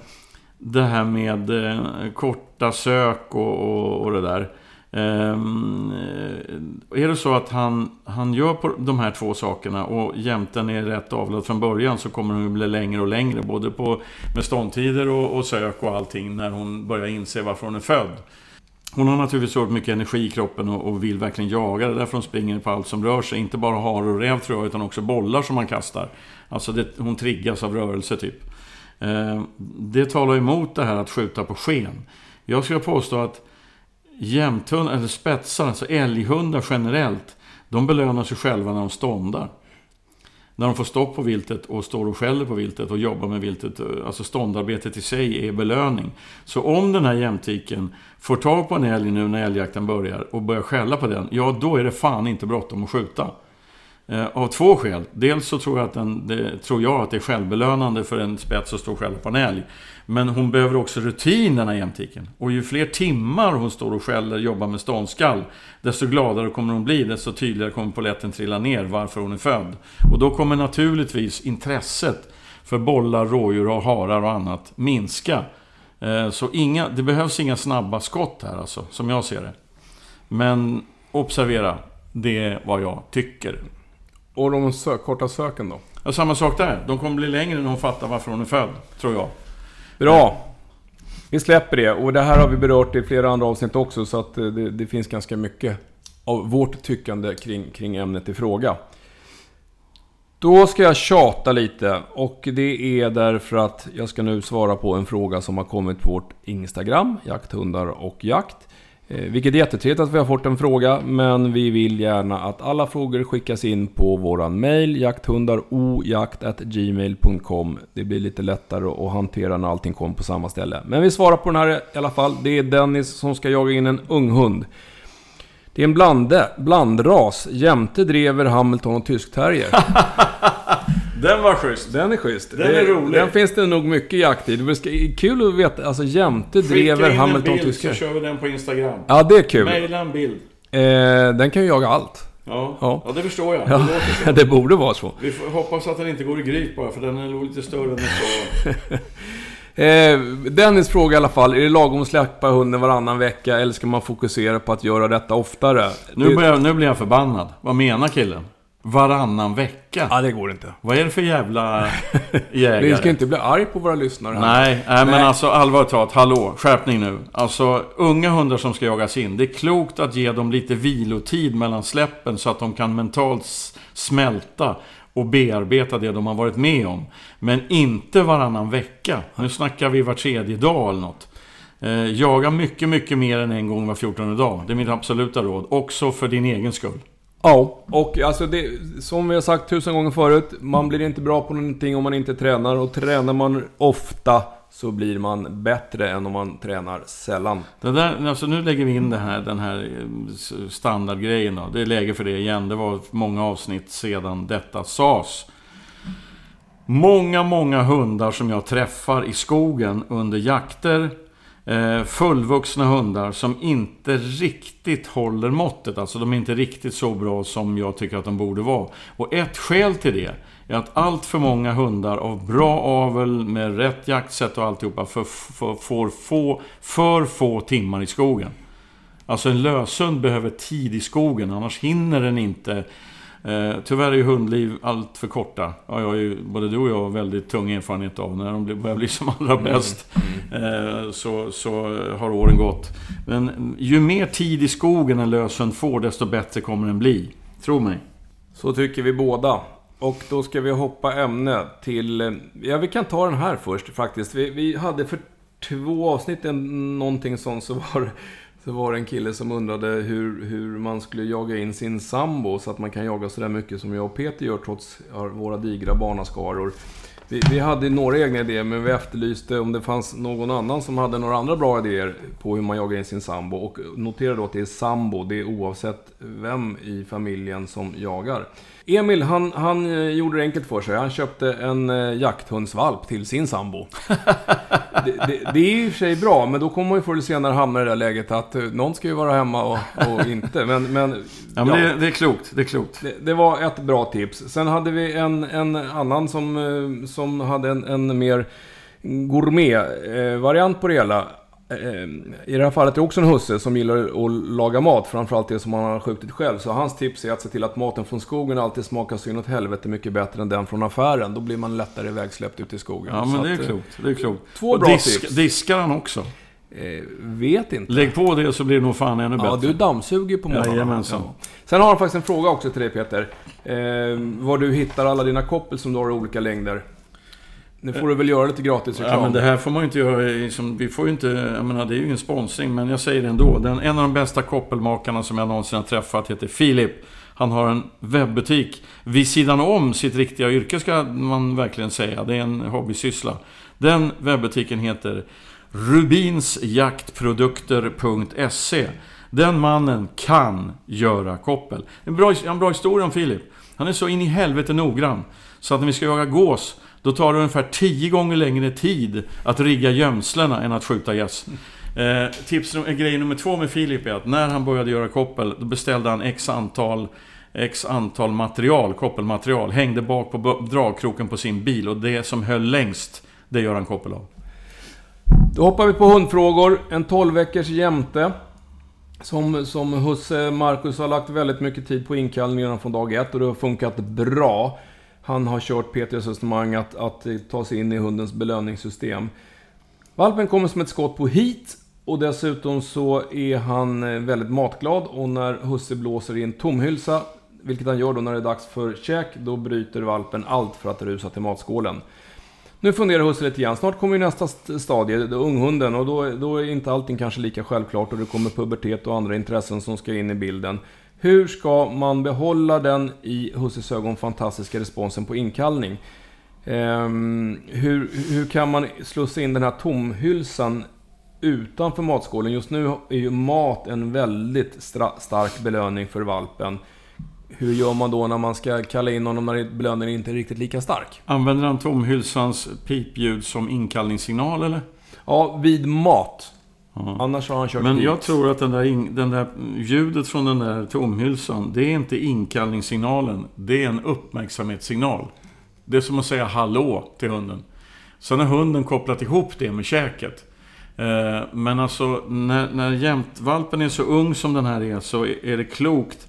det här med eh, korta sök och, och, och det där. Ehm, eh, är det så att han, han gör på de här två sakerna och jämten är rätt avlad från början så kommer hon bli längre och längre. Både på, med ståndtider och, och sök och allting när hon börjar inse varför hon är född. Hon har naturligtvis oerhört mycket energi i kroppen och, och, vill verkligen jaga. Det är därför hon springer på allt som rör sig. Inte bara har och räv tror jag, utan också bollar som man kastar. Alltså det, hon triggas av rörelse typ. Eh, det talar emot det här att skjuta på sken. Jag skulle påstå att jämthundar, eller spetsar, alltså älghundar generellt, de belönar sig själva när de ståndar. När de får stopp på viltet och står och skäller på viltet och jobbar med viltet. Eh, alltså ståndarbetet i sig är belöning. Så om den här jämtiken får tag på en älg nu när älgjakten börjar och börjar skälla på den, ja då är det fan inte bråttom att skjuta. Eh, av två skäl. Dels så tror jag, att den, det, tror jag att det är självbelönande för en spets att stå själv på en älg. Men hon behöver också rutin den här jämtiken. Och ju fler timmar hon står och skäller och jobbar med ståndskall, desto gladare kommer hon bli, desto tydligare kommer poletten trilla ner varför hon är född. Och då kommer naturligtvis intresset för bollar, rådjur och harar och annat minska. Eh, så inga, det behövs inga snabba skott här alltså, som jag ser det. Men observera, det är vad jag tycker. Och de sök, korta söken då? Ja, samma sak där. De kommer bli längre när hon fattar varför hon är född, tror jag. Bra! Vi släpper det. Och det här har vi berört i flera andra avsnitt också, så att eh, det, det finns ganska mycket av vårt tyckande kring, kring ämnet i fråga. Då ska jag tjata lite och det är därför att jag ska nu svara på en fråga som har kommit på vårt Instagram, jakthundar och jakt. Eh, vilket är jättetrevligt att vi har fått en fråga, men vi vill gärna att alla frågor skickas in på våran mail, jakthundarojakt.gmail.com. Det blir lite lättare att hantera när allting kommer på samma ställe. Men vi svarar på den här i alla fall. Det är Dennis som ska jaga in en ung hund. Det är en blande, blandras, jämte drever, Hamilton och tyskterrier. Den var schysst. Den är schysst. Den är rolig. Den finns det nog mycket jakt i. Det är kul att veta. Alltså jämte drever Hamilton tyskar. Skicka in en bild så kör vi den på Instagram. Ja, det är kul. Maila en bild. Eh, den kan ju jaga allt. Ja, ja. ja det förstår jag. Det, ja, det borde vara så. Vi får hoppas att den inte går i gryt bara, för den är nog lite större än så. Eh, Dennis fråga i alla fall, är det lagom att släppa hunden varannan vecka eller ska man fokusera på att göra detta oftare? Nu, börjar, nu blir jag förbannad. Vad menar killen? Varannan vecka. Ja, det går inte. Vad är det för jävla jägare? Vi ska inte bli arg på våra lyssnare här. Nej, nej, men alltså allvarligt talat, hallå, skärpning nu. Alltså, unga hundar som ska jagas in, det är klokt att ge dem lite vilotid mellan släppen så att de kan mentalt smälta och bearbeta det de har varit med om. Men inte varannan vecka. Nu snackar vi var tredje dag eller något. Eh, jaga mycket, mycket mer än en gång var fjortonde dag. Det är mitt absoluta råd. Också för din egen skull. Ja, och alltså det, som vi har sagt tusen gånger förut, man blir inte bra på någonting om man inte tränar. Och tränar man ofta så blir man bättre än om man tränar sällan. Det där, alltså nu lägger vi in det här, den här eh, standardgrejen då. Det är läge för det igen. Det var många avsnitt sedan detta sades. Många, många hundar som jag träffar i skogen under jakter. Eh, fullvuxna hundar som inte riktigt håller måttet. Alltså de är inte riktigt så bra som jag tycker att de borde vara. Och ett skäl till det är att allt för många hundar av bra avel med rätt jaktsätt och alltihopa för, för, får få, för få timmar i skogen. Alltså en löshund behöver tid i skogen, annars hinner den inte. Eh, tyvärr är ju hundliv allt för korta. Ja, jag har ju, både du och jag har väldigt tung erfarenhet av när de börjar bli som allra bäst. Eh, så, så har åren gått. Men mm, ju mer tid i skogen en löshund får, desto bättre kommer den bli. Tro mig. Så tycker vi båda. Och då ska vi hoppa ämne till... eh, Ja, vi kan ta den här först faktiskt. Vi, vi hade för två avsnitt någonting sånt så var, så var det en kille som undrade hur, hur man skulle jaga in sin sambo så att man kan jaga sådär mycket som jag och Peter gör trots våra digra barnaskaror. Vi, vi hade några egna idéer men vi efterlyste om det fanns någon annan som hade några andra bra idéer på hur man jagar in sin sambo. Och notera då att det är sambo, det är oavsett vem i familjen som jagar. Emil, han, han eh, gjorde det enkelt för sig. Han köpte en eh, jakthundsvalp till sin sambo. det, det, det är i och för sig bra, men då kommer man ju förr eller senare hamna i det där läget att eh, någon ska ju vara hemma och, och inte. Men, men, Ja, men Det, det är klokt. Det är klokt. det, var ett bra tips. Sen hade vi en, en annan som, som hade en, en mer gourmet-variant på det hela. Eh, I det här fallet är det också en husse som gillar att laga mat, framförallt det som han har skjutit själv. Så hans tips är att se till att maten från skogen alltid smakar så inåt helvete mycket bättre än den från affären. Då blir man lättare ivägsläppt ut i skogen. Ja, Så men det är att, eh, klokt. Det är klokt. två Och bra disk, tips. Diskar han också? Eh, vet inte. Lägg på det så blir det nog fan ännu Ja, bättre. du dammsuger på morgonen. Jajamensan. Ja. Sen har han faktiskt en fråga också till dig Peter. Eh, var du hittar alla dina koppel som du har i olika längder. Nu får du väl göra lite gratis reklam. Ja, men det här får man ju inte göra. i- Som, vi får ju inte... Jag menar, det är ju ingen sponsring, men jag säger det ändå. Den, en av de bästa koppelmakarna som jag någonsin har träffat heter Filip. Han har en webbutik vid sidan om sitt riktiga yrke, ska man verkligen säga. Det är en hobbysyssla. Den webbutiken heter rubinsjaktprodukter.se. Den mannen kan göra koppel. En bra, en bra historia om Filip. Han är så in i helvete noggrann. Så att när vi ska jaga gås, då tar det ungefär 10 gånger längre tid att rigga gömslena än att skjuta gäss. Eh, tips, eh, grej nummer två med Filip är att när han började göra koppel, då beställde han x antal X antal material, koppelmaterial, hängde bak på dragkroken på sin bil och det som höll längst, det gör han koppel av. Då hoppar vi på hundfrågor. En 12 veckors jämte. Som, som husse Marcus har lagt väldigt mycket tid på inkallningarna från dag ett och det har funkat bra. Han har kört Peters resonemang att, att eh, ta sig in i hundens belöningssystem. Valpen kommer som ett skott på hit och dessutom så är han eh, väldigt matglad och när husse blåser i en tomhylsa, vilket han gör då när det är dags för käk, då bryter valpen allt för att rusa till matskålen. Nu funderar husse lite grann. Snart kommer ju nästa stadie, unghunden. Och då, då är inte allting kanske lika självklart och det kommer pubertet och andra intressen som ska in i bilden. Hur ska man behålla den i husses ögon fantastiska responsen på inkallning? Ehm, hur, hur kan man slussa in den här tomhylsan utanför matskålen? Just nu är ju mat en väldigt stark belöning för valpen. Hur gör man då när man ska kalla in honom när belöningen inte är riktigt lika stark? Använder han tomhylsans pipljud som inkallningssignal eller? Ja, vid mat. Ja. Annars har han kört Men hit. jag tror att den där, in, den där ljudet från den där tomhylsan, det är inte inkallningssignalen. Det är en uppmärksamhetssignal. Det är som att säga hallå till hunden. Sen har hunden kopplat ihop det med käket. Eh, Men alltså, när, när jämtvalpen är så ung som den här är, så är det klokt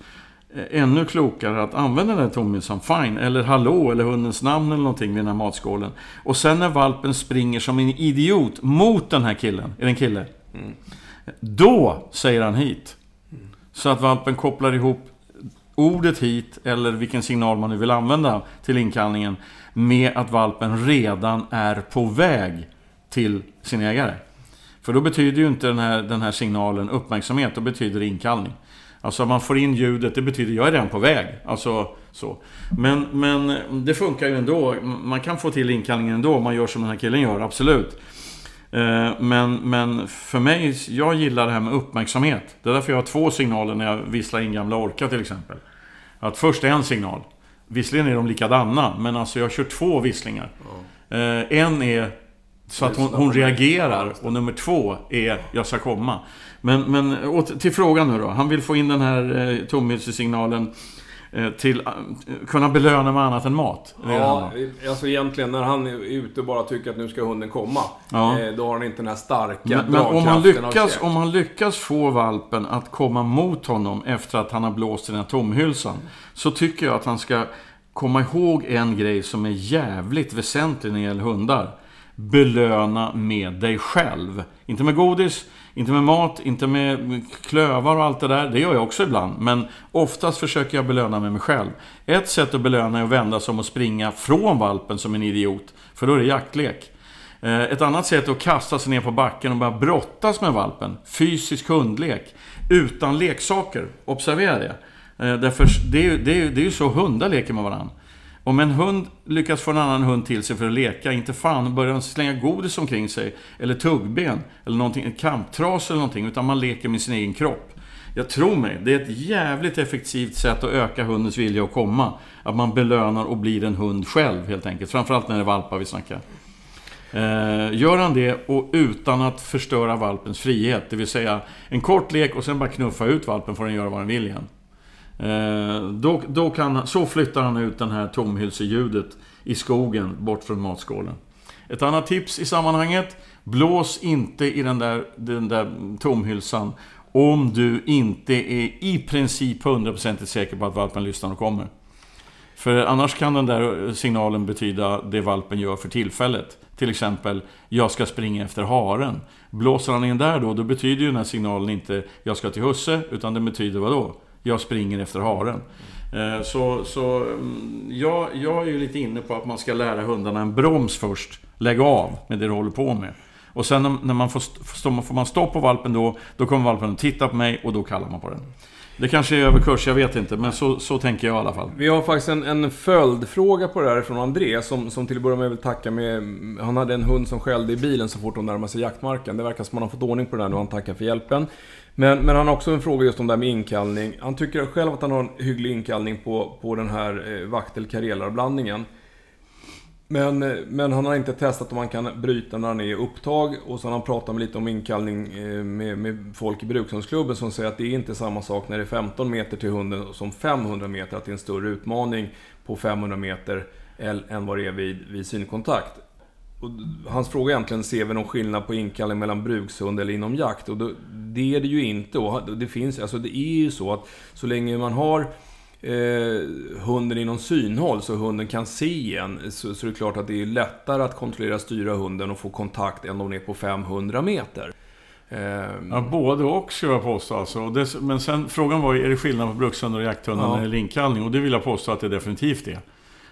eh, ännu klokare att använda den här tomhylsan, fine. Eller hallå, eller hundens namn eller någonting vid den här matskålen. Och sen när valpen springer som en idiot mot den här killen, är det en kille? Mm. Då säger han hit. Så att valpen kopplar ihop ordet hit, eller vilken signal man nu vill använda till inkallningen, med att valpen redan är på väg till sin ägare. För då betyder ju inte den här, den här signalen uppmärksamhet, då betyder det inkallning. Alltså man får in ljudet, det betyder jag är redan på väg. Alltså så. Men, men det funkar ju ändå. Man kan få till inkallningen ändå om man gör som den här killen gör, absolut. Eh, men, men för mig, jag gillar det här med uppmärksamhet. Det är därför jag har två signaler när jag visslar in gamla Orka till exempel. Att först en signal. Visserligen är de likadana, men alltså jag kör två visslingar. Mm. En är så att hon, hon reagerar och nummer två är jag ska komma. Men, men till frågan nu då. Han vill få in den här eh, tomhylsesignalen till att eh, kunna belöna med annat än mat. Ja, alltså egentligen när han är ute och bara tycker att nu ska hunden komma. Ja. Eh, då har han inte den här starka Men, men om, han lyckas, om han lyckas få valpen att komma mot honom efter att han har blåst i den här tomhylsan. Så tycker jag att han ska komma ihåg en grej som är jävligt väsentlig när det gäller hundar. Belöna med dig själv. Inte med godis, inte med mat, inte med klövar och allt det där. Det gör jag också ibland. Men oftast försöker jag belöna med mig själv. Ett sätt att belöna är att vända sig om och springa från valpen som en idiot. För då är det jaktlek. Eh, ett annat sätt är att kasta sig ner på backen och börja brottas med valpen. Fysisk hundlek. Utan leksaker. Observera det. Eh, därför det är, det, är, det är ju så hundar leker med varandra. Om en hund lyckas få en annan hund till sig för att leka, inte fan börjar de slänga godis omkring sig, eller tuggben, eller någonting, en kamptras eller någonting, utan man leker med sin egen kropp. Jag tror mig, det är ett jävligt effektivt sätt att öka hundens vilja att komma. Att man belönar och blir en hund själv helt enkelt. Framförallt när det är valpar vi snackar. Eh, gör han det och utan att förstöra valpens frihet, det vill säga en kort lek och sen bara knuffa ut valpen får den göra vad den vill igen. Eh, då, då kan, så flyttar han ut den här tomhylseljudet i skogen bort från matskålen. Ett annat tips i sammanhanget. Blås inte i den där, den där tomhylsan om du inte är i princip 100% säker på att valpen lyssnar och kommer. För annars kan den där signalen betyda det valpen gör för tillfället. Till exempel, jag ska springa efter haren. Blåser han in där då, då betyder ju den här signalen inte jag ska till husse, utan den betyder vad då? Jag springer efter haren. Eh, så, så mm, jag, jag är ju lite inne på att man ska lära hundarna en broms först. Lägg av med det du håller på med. Och sen när man får, får man stopp på valpen då, då kommer valpen att titta på mig och då kallar man på den. Det kanske är överkurs, jag vet inte. Men så, så tänker jag i alla fall. Vi har faktiskt en, en följdfråga på det här från André, som, som till att börja med vill tacka med... Han hade en hund som skällde i bilen så fort de närmade sig jaktmarken. Det verkar som att han har fått ordning på det där nu, han tackar för hjälpen. Men, men han har också en fråga just om det här med inkallning. Han tycker själv att han har en hygglig inkallning på, på den här eh, vaktel blandningen men, eh, men han har inte testat om man kan bryta när han är i upptag. Och så har han pratat med lite om inkallning eh, med, med folk i brukshundsklubben som säger att det är inte samma sak när det är 15 meter till hunden som 500 meter. Att det är en större utmaning på 500 meter än vad det är vid, vid synkontakt. Och hans fråga är egentligen, ser vi någon skillnad på inkallning mellan brukshund eller inom jakt? Och då, det är det ju inte. Och det finns, alltså det är ju så att så länge man har eh, hunden inom synhåll så hunden kan se igen så, så är det klart att det är lättare att kontrollera styra hunden och få kontakt än om den är på 500 meter. Eh, ja, både och skulle jag påstå. Alltså. Det, men sen, frågan var är det skillnad på brukshundar och jakthundar ja. när det är inkallning? Och det vill jag påstå att det definitivt är.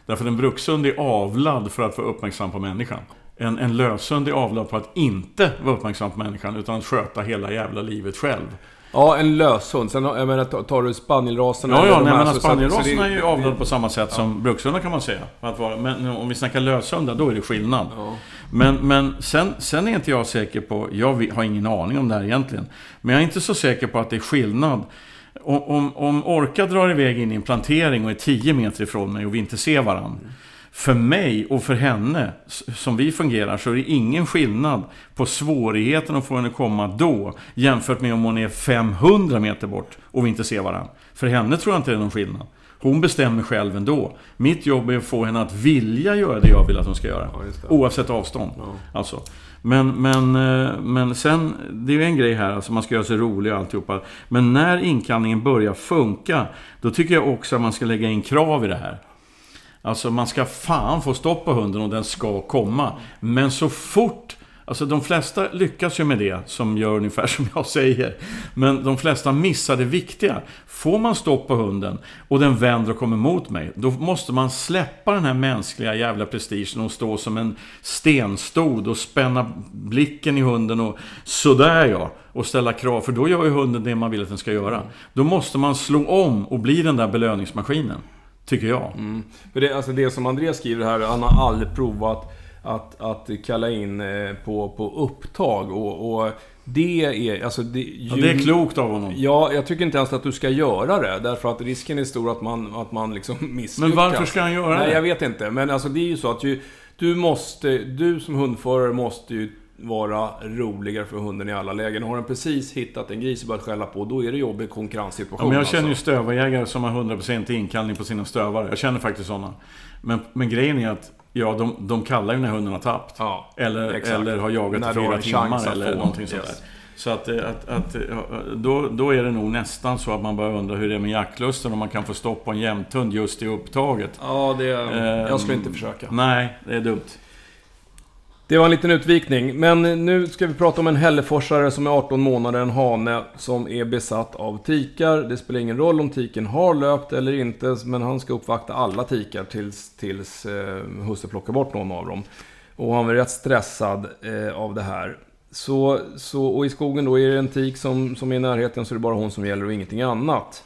Därför en brukshund är avlad för att vara uppmärksam på människan. En, en löshund är avlad på att inte vara uppmärksam på människan, utan att sköta hela jävla livet själv. Ja, en löshund. Sen jag menar, tar du spanielraserna... Ja, ja, nej, men spanielraserna är ju avlade på samma sätt ja. som brukshundar kan man säga. Att vara, men om vi snackar löshundar, då är det skillnad. Ja. Men, men sen, sen är inte jag säker på... Jag har ingen aning om det här egentligen. Men jag är inte så säker på att det är skillnad. Om, om, om Orka drar iväg in i en plantering och är 10 meter ifrån mig och vi inte ser varandra. Mm för mig och för henne, som vi fungerar, så är det ingen skillnad på svårigheten att få henne att komma då, jämfört med om hon är 500 meter bort och vi inte ser varandra. För henne tror jag inte det är någon skillnad. Hon bestämmer själv ändå. Mitt jobb är att få henne att vilja göra det jag vill att hon ska göra. Ja. Oavsett avstånd. Alltså. Men, men, eh, men sen, det är ju en grej här, alltså man ska göra sig rolig och alltihopa. Men när inkallningen börjar funka, då tycker jag också att man ska lägga in krav i det här. Alltså man ska fan få stopp på hunden och den ska komma. Men så fort Alltså de flesta lyckas ju med det, som gör ungefär som jag säger. Men de flesta missar det viktiga. Får man stopp på hunden och den vänder och kommer mot mig, då måste man släppa den här mänskliga jävla prestigen och stå som en stenstod och spänna blicken i hunden och sådär ja. Och ställa krav, för då gör ju hunden det man vill att den ska göra. Då måste man slå om och bli den där belöningsmaskinen. Tycker jag. Mm. För det, alltså det som Andreas skriver här, han har aldrig provat att, att kalla in eh, på, på upptag. Och, och det är... Alltså det, ju, Ja, det är klokt av honom. Ja, jag tycker inte ens att du ska göra det. Därför att risken är stor att man, att man liksom misslyckas. Men varför ska han göra Nej, det? jag vet inte. Men alltså det är ju så att ju, du måste... Du som hundförare måste ju vara roligare för hunden i alla lägen. Har den precis hittat en gris och börjat skälla på, då är det jobbig konkurrenssituation. Ja, men jag känner ju alltså. stövarjägare som har 100% inkallning på sina stövare. Jag känner faktiskt sådana. Men, men grejen är att Ja, de, de kallar ju när hunden har tappt. Ja, eller, exakt. eller har jagat När i fyra chans timmar eller någonting Yes. där. Så att, eh, att, att, ja, då, då är det nog nästan så att man börjar undra hur det är med jaktlusten om man kan få stopp på en jämthund just i upptaget. Ja, det... Ehm, jag skulle inte försöka. Nej, det är dumt. Det var en liten utvikning, men nu ska vi prata om en hälleforsare som är 18 månader, en hane som är besatt av tikar. Det spelar ingen roll om tiken har löpt eller inte, men han ska uppvakta alla tikar tills, tills eh, husse plockar bort någon av dem. Och han är rätt stressad eh, av det här. Så, så, och i skogen då är det en tik som, som är i närheten så är det bara hon som gäller och ingenting annat.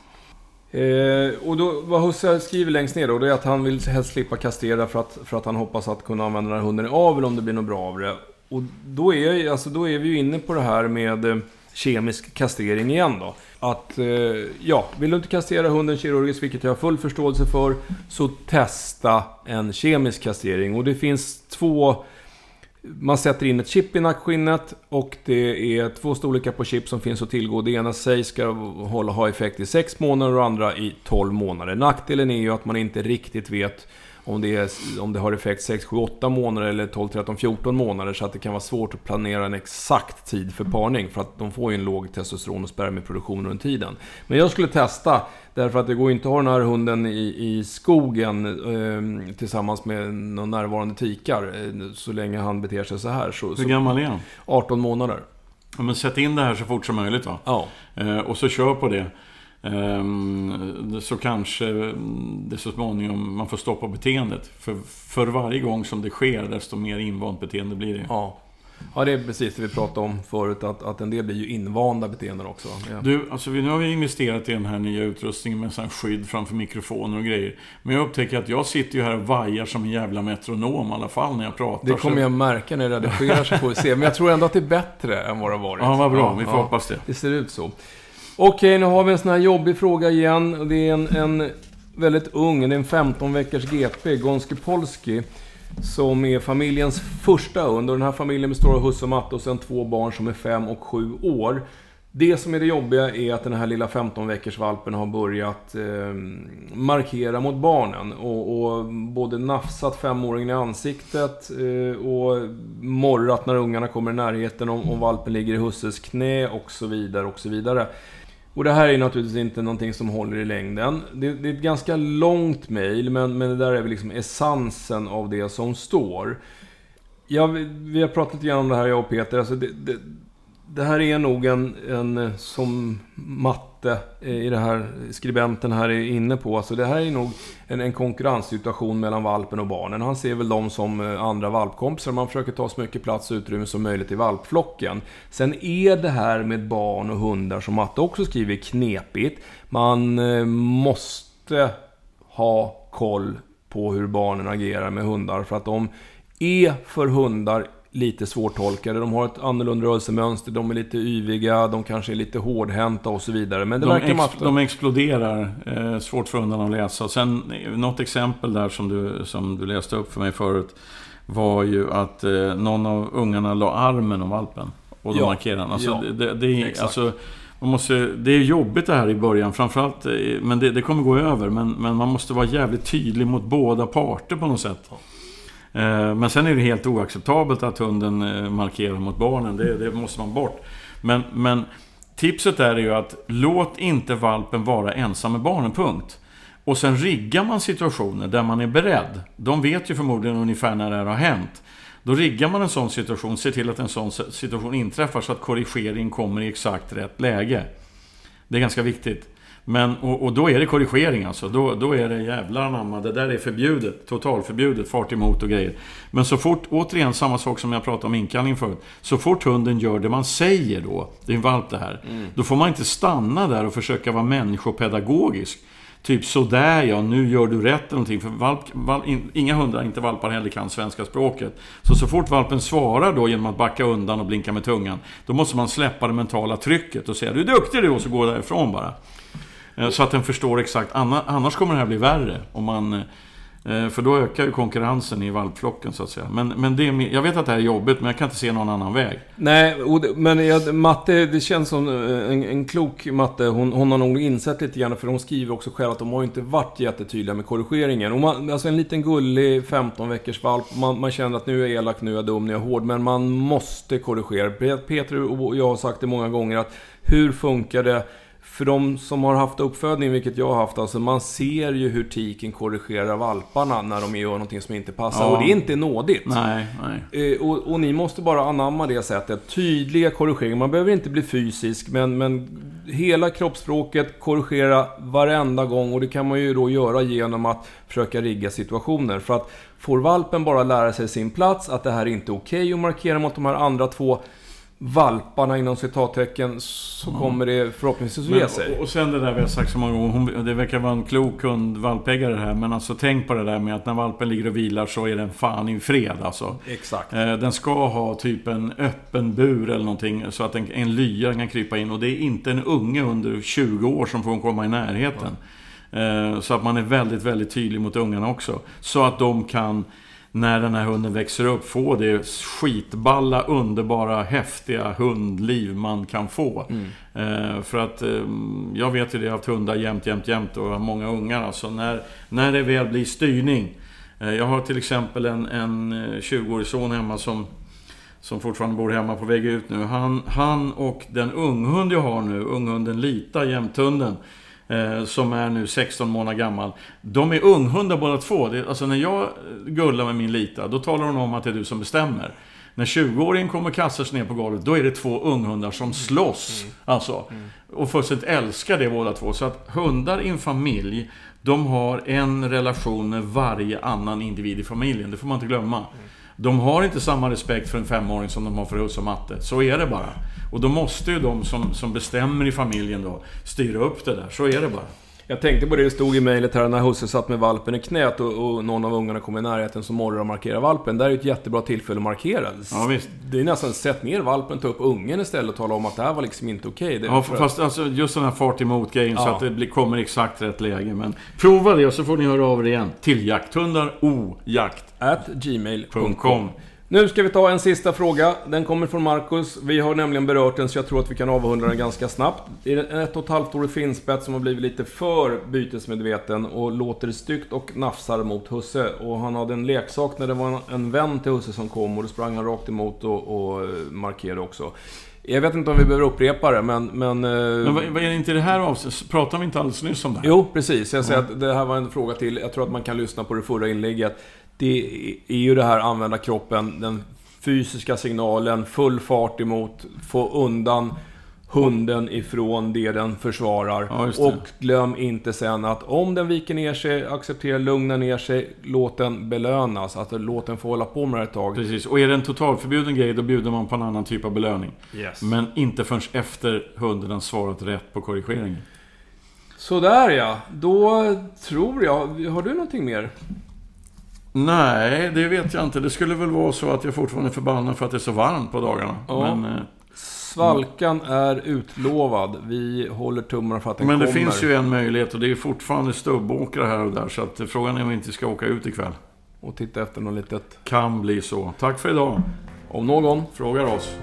Eh, och då, vad Husse skriver längst ner då, det är att han vill helst slippa kastrera för att, för att han hoppas att kunna använda den här hunden i avel om det blir något bra av det. Och då är, alltså, då är vi ju inne på det här med eh, kemisk kastrering igen då. Att, eh, ja, vill du inte kastrera hunden kirurgiskt, vilket jag har full förståelse för, så testa en kemisk kastrering. Och det finns två man sätter in ett chip i nackskinnet och det är två storlekar på chip som finns att tillgå. Det ena sägs ska hålla, ha effekt i 6 månader och det andra i 12 månader. Nackdelen är ju att man inte riktigt vet om det, är, om det har effekt 6, 7, 8 månader eller 12, 13, 14 månader. Så att det kan vara svårt att planera en exakt tid för parning. För att de får ju en låg testosteron och spermieproduktion under tiden. Men jag skulle testa. Därför att det går inte att ha den här hunden i, i skogen eh, tillsammans med någon närvarande tikar. Eh, så länge han beter sig så här. Så, Hur så gammal är han? 18 månader. Ja, men sätt in det här så fort som möjligt va? Ja. Eh, och så kör på det. Ehm, så kanske det så småningom man får stoppa beteendet. För, för varje gång som det sker, desto mer invant beteende blir det. Ja. Ja, det är precis det vi pratade om förut. Att, att en del blir ju invanda beteenden också. Ja. Du, alltså vi- nu har vi investerat i den här nya utrustningen med sån skydd framför mikrofoner och grejer. Men jag upptäcker att jag sitter ju här och vajar som en jävla metronom i alla fall när jag pratar. Det kommer så- jag märka när jag redigerar så får vi se. Men jag tror ändå att det är bättre än vad det har varit. Ja, vad bra. Vi får hoppas det. Det ser ut så. Okej, nu har vi en sån här jobbig fråga igen. Det är en, en väldigt ung, det är en 15 veckors GP, Gonski Polski. Som är familjens första hund. Och den här familjen består av husse och matte och sen två barn som är 5 och 7 år. Det som är det jobbiga är att den här lilla 15 veckors valpen har börjat eh, markera mot barnen. Och, och både nafsat femåringen i ansiktet eh, och morrat när ungarna kommer i närheten om, om valpen ligger i husses knä och så vidare och så vidare. Och det här är naturligtvis inte någonting som håller i längden. Det, det är ett ganska långt mejl, men, men det där är väl liksom essensen av det som står. Ja, vi, vi har pratat lite grann om det här, jag och Peter. Alltså det, det, det här är nog en, en eh, som matte eh, i det här skribenten här är inne på. Alltså det här är nog en, en konkurrenssituation mellan valpen och barnen. Han ser väl dem som eh, andra valpkompisar. Man försöker ta så mycket plats och utrymme som möjligt i valpflocken. Sen är det här med barn och hundar, som Matte också skriver, knepigt. Man måste ha koll på hur barnen agerar med hundar. För att de är för hundar lite svårtolkade. De har ett annorlunda rörelsemönster, de är lite yviga, de kanske är lite hårdhänta och så vidare. Men det De, verkar ex, de exploderar, eh, svårt för hundarna att läsa. Sen, eh, något exempel där som du, som du läste upp för mig förut var ju att eh, någon av ungarna la armen om valpen. Och då Ja, markerade han. Alltså, ja, det, det, är- alltså, Man måste, det är jobbigt det här i början, framförallt, eh, men det, det kommer gå över. Men, men, man måste vara jävligt tydlig mot båda parter på något sätt. Eh, men sen är det helt oacceptabelt att hunden eh, markerar mot barnen. Det, det måste man bort. Men, men tipset är ju att låt inte valpen vara ensam med barnen, punkt. Och sen riggar man situationer där man är beredd. De vet ju förmodligen ungefär när det här har hänt. Då riggar man en sån situation, ser till att en sån situation inträffar så att korrigering kommer i exakt rätt läge. Det är ganska viktigt. Men, och, och, då är det korrigering alltså. Då, då är det jävlar anamma. Det där är förbjudet. Totalförbjudet. Fart emot och grejer. Men så fort, återigen samma sak som jag pratade om inkallning förut. Så fort hunden gör det man säger då. Det är en valp det här. Mm. Då får man inte stanna där och försöka vara människopedagogisk. Typ sådär ja, nu gör du rätt eller någonting. För valp, valp, inga hundar, inte valpar heller, kan svenska språket. Så så fort valpen svarar då genom att backa undan och blinka med tungan. Då måste man släppa det mentala trycket och säga du är duktig du och så gå därifrån bara. Eh, så att den förstår exakt. Annars kommer det här bli värre. Om man, eh, för då ökar ju konkurrensen i valpflocken så att säga. Men, men det, jag vet att det här är jobbigt, men jag kan inte se någon annan väg. Nej, men jag, Matte, det känns som eh, en, en klok Matte. Hon, hon har nog insett lite grann, för hon skriver också själv att de har inte varit jättetydliga med korrigeringen. Och man, alltså en liten gullig 15 veckors valp, man, man känner att nu är jag elak, nu är jag dum, nu är jag hård. Men man måste korrigera. Peter och jag har sagt det många gånger att hur funkar det? För de som har haft uppfödning, vilket jag har haft, alltså man ser ju hur tiken korrigerar valparna när de gör någonting som inte passar. Ja. Och det är inte nådigt. Nej, nej. Eh, och, och, ni måste bara anamma det sättet. Tydliga korrigeringar. Man behöver inte bli fysisk, men, men hela kroppsspråket korrigera varenda gång. Och det kan man ju då göra genom att försöka rigga situationer. För att får valpen bara lära sig sin plats, att det här är inte är okej okay att markera mot de här andra två valparna inom citattecken så mm. kommer det förhoppningsvis att ge sig. Och sen det där vi har sagt så många gånger. Hon, det verkar vara en klok hund, valpägare här. Men alltså tänk på det där med att när valpen ligger och vilar så är den fan i fred alltså. Exakt. Eh, den ska ha typ en öppen bur eller någonting. Så att en, en lya kan krypa in. Och det är inte en unge under 20 år som får komma i närheten. Mm. Så att man är väldigt, väldigt tydlig mot ungarna också. Så att de kan när den här hunden växer upp få det skitballa, underbara, häftiga hundliv man kan få. Mm. Eh, för att eh, jag vet ju det, jag har haft hundar jämt, jämt, jämt och har många ungar. Alltså när, när det väl blir styrning. Eh, jag har till exempel en, en 20-årig son hemma som som fortfarande bor hemma på väg ut nu. Han, han och den unghund jag har nu, unghunden Lita, jämthunden eh, som är nu 16 månader gammal. De är unghundar båda två. Det, alltså när jag gullar med min Lita, då talar hon om att det är du som bestämmer. När 20-åringen kommer och kastar sig ner på golvet, då är det två unghundar som slåss. Mm. Alltså. Mm. Och fullständigt älskar det båda två. Så att hundar i en familj, de har en relation med varje annan individ i familjen. Det får man inte glömma. Mm. De har inte samma respekt för en femåring som de har för Husse och Matte. Så är det bara. Och då måste ju de som, som bestämmer i familjen då styra upp det där. Så är det bara. Jag tänkte på det, det stod i mejlet här när husse satt med valpen i knät och, och någon av ungarna kom i närheten som morrar och markerar valpen. Det är ett jättebra tillfälle att markera. Ja, visst. Det är nästan sätt ner valpen, ta upp ungen istället och tala om att det här var liksom inte okej. Okay. Ja, fast alltså, just den här fart emot-grejen ja. så att det blir, kommer exakt rätt läge. Men prova det och så får ni höra av er igen. Till jakthundar ojakt. At gmail.com nu ska vi ta en sista fråga. Den kommer från Marcus. Vi har nämligen berört den så jag tror att vi kan avrunda den ganska snabbt. Det är en ett och ett halvt årig finspett som har blivit lite för bytesmedveten och låter styggt och nafsar mot husse. Och han hade en leksak när det var en vän till husse som kom och då sprang han rakt emot och, och markerade också. Jag vet inte om vi behöver upprepa det, men... Men, eh, men vad, vad är det inte det här avsnittet? Pratade vi inte alldeles nyss om det här? Jo, precis. Jag säger mm. att det här var en fråga till. Jag tror att man kan lyssna på det förra inlägget det är ju det här använda kroppen, den fysiska signalen, full fart emot, få undan hunden ifrån det den försvarar. Ja, och glöm inte sen att om den viker ner sig, acceptera, lugna ner sig, låt den belönas. Alltså låt den få hålla på med det ett tag. Precis, och är det en totalförbjuden grej, då bjuder man på en annan typ av belöning. Yes. Men inte förrän efter hunden har svarat rätt på korrigeringen. Sådär ja, då tror jag... Har du någonting mer? Nej, det vet jag inte. Det skulle väl vara så att jag fortfarande är förbannad för att det är så varmt på dagarna. Ja. Men, eh, Svalkan är utlovad. Vi håller tummarna för att den Men det kommer. finns ju en möjlighet och det är fortfarande stubbåkare här och där. Så att frågan är om vi inte ska åka ut ikväll. Och titta efter något litet. Kan bli så. Tack för idag. Om någon frågar oss.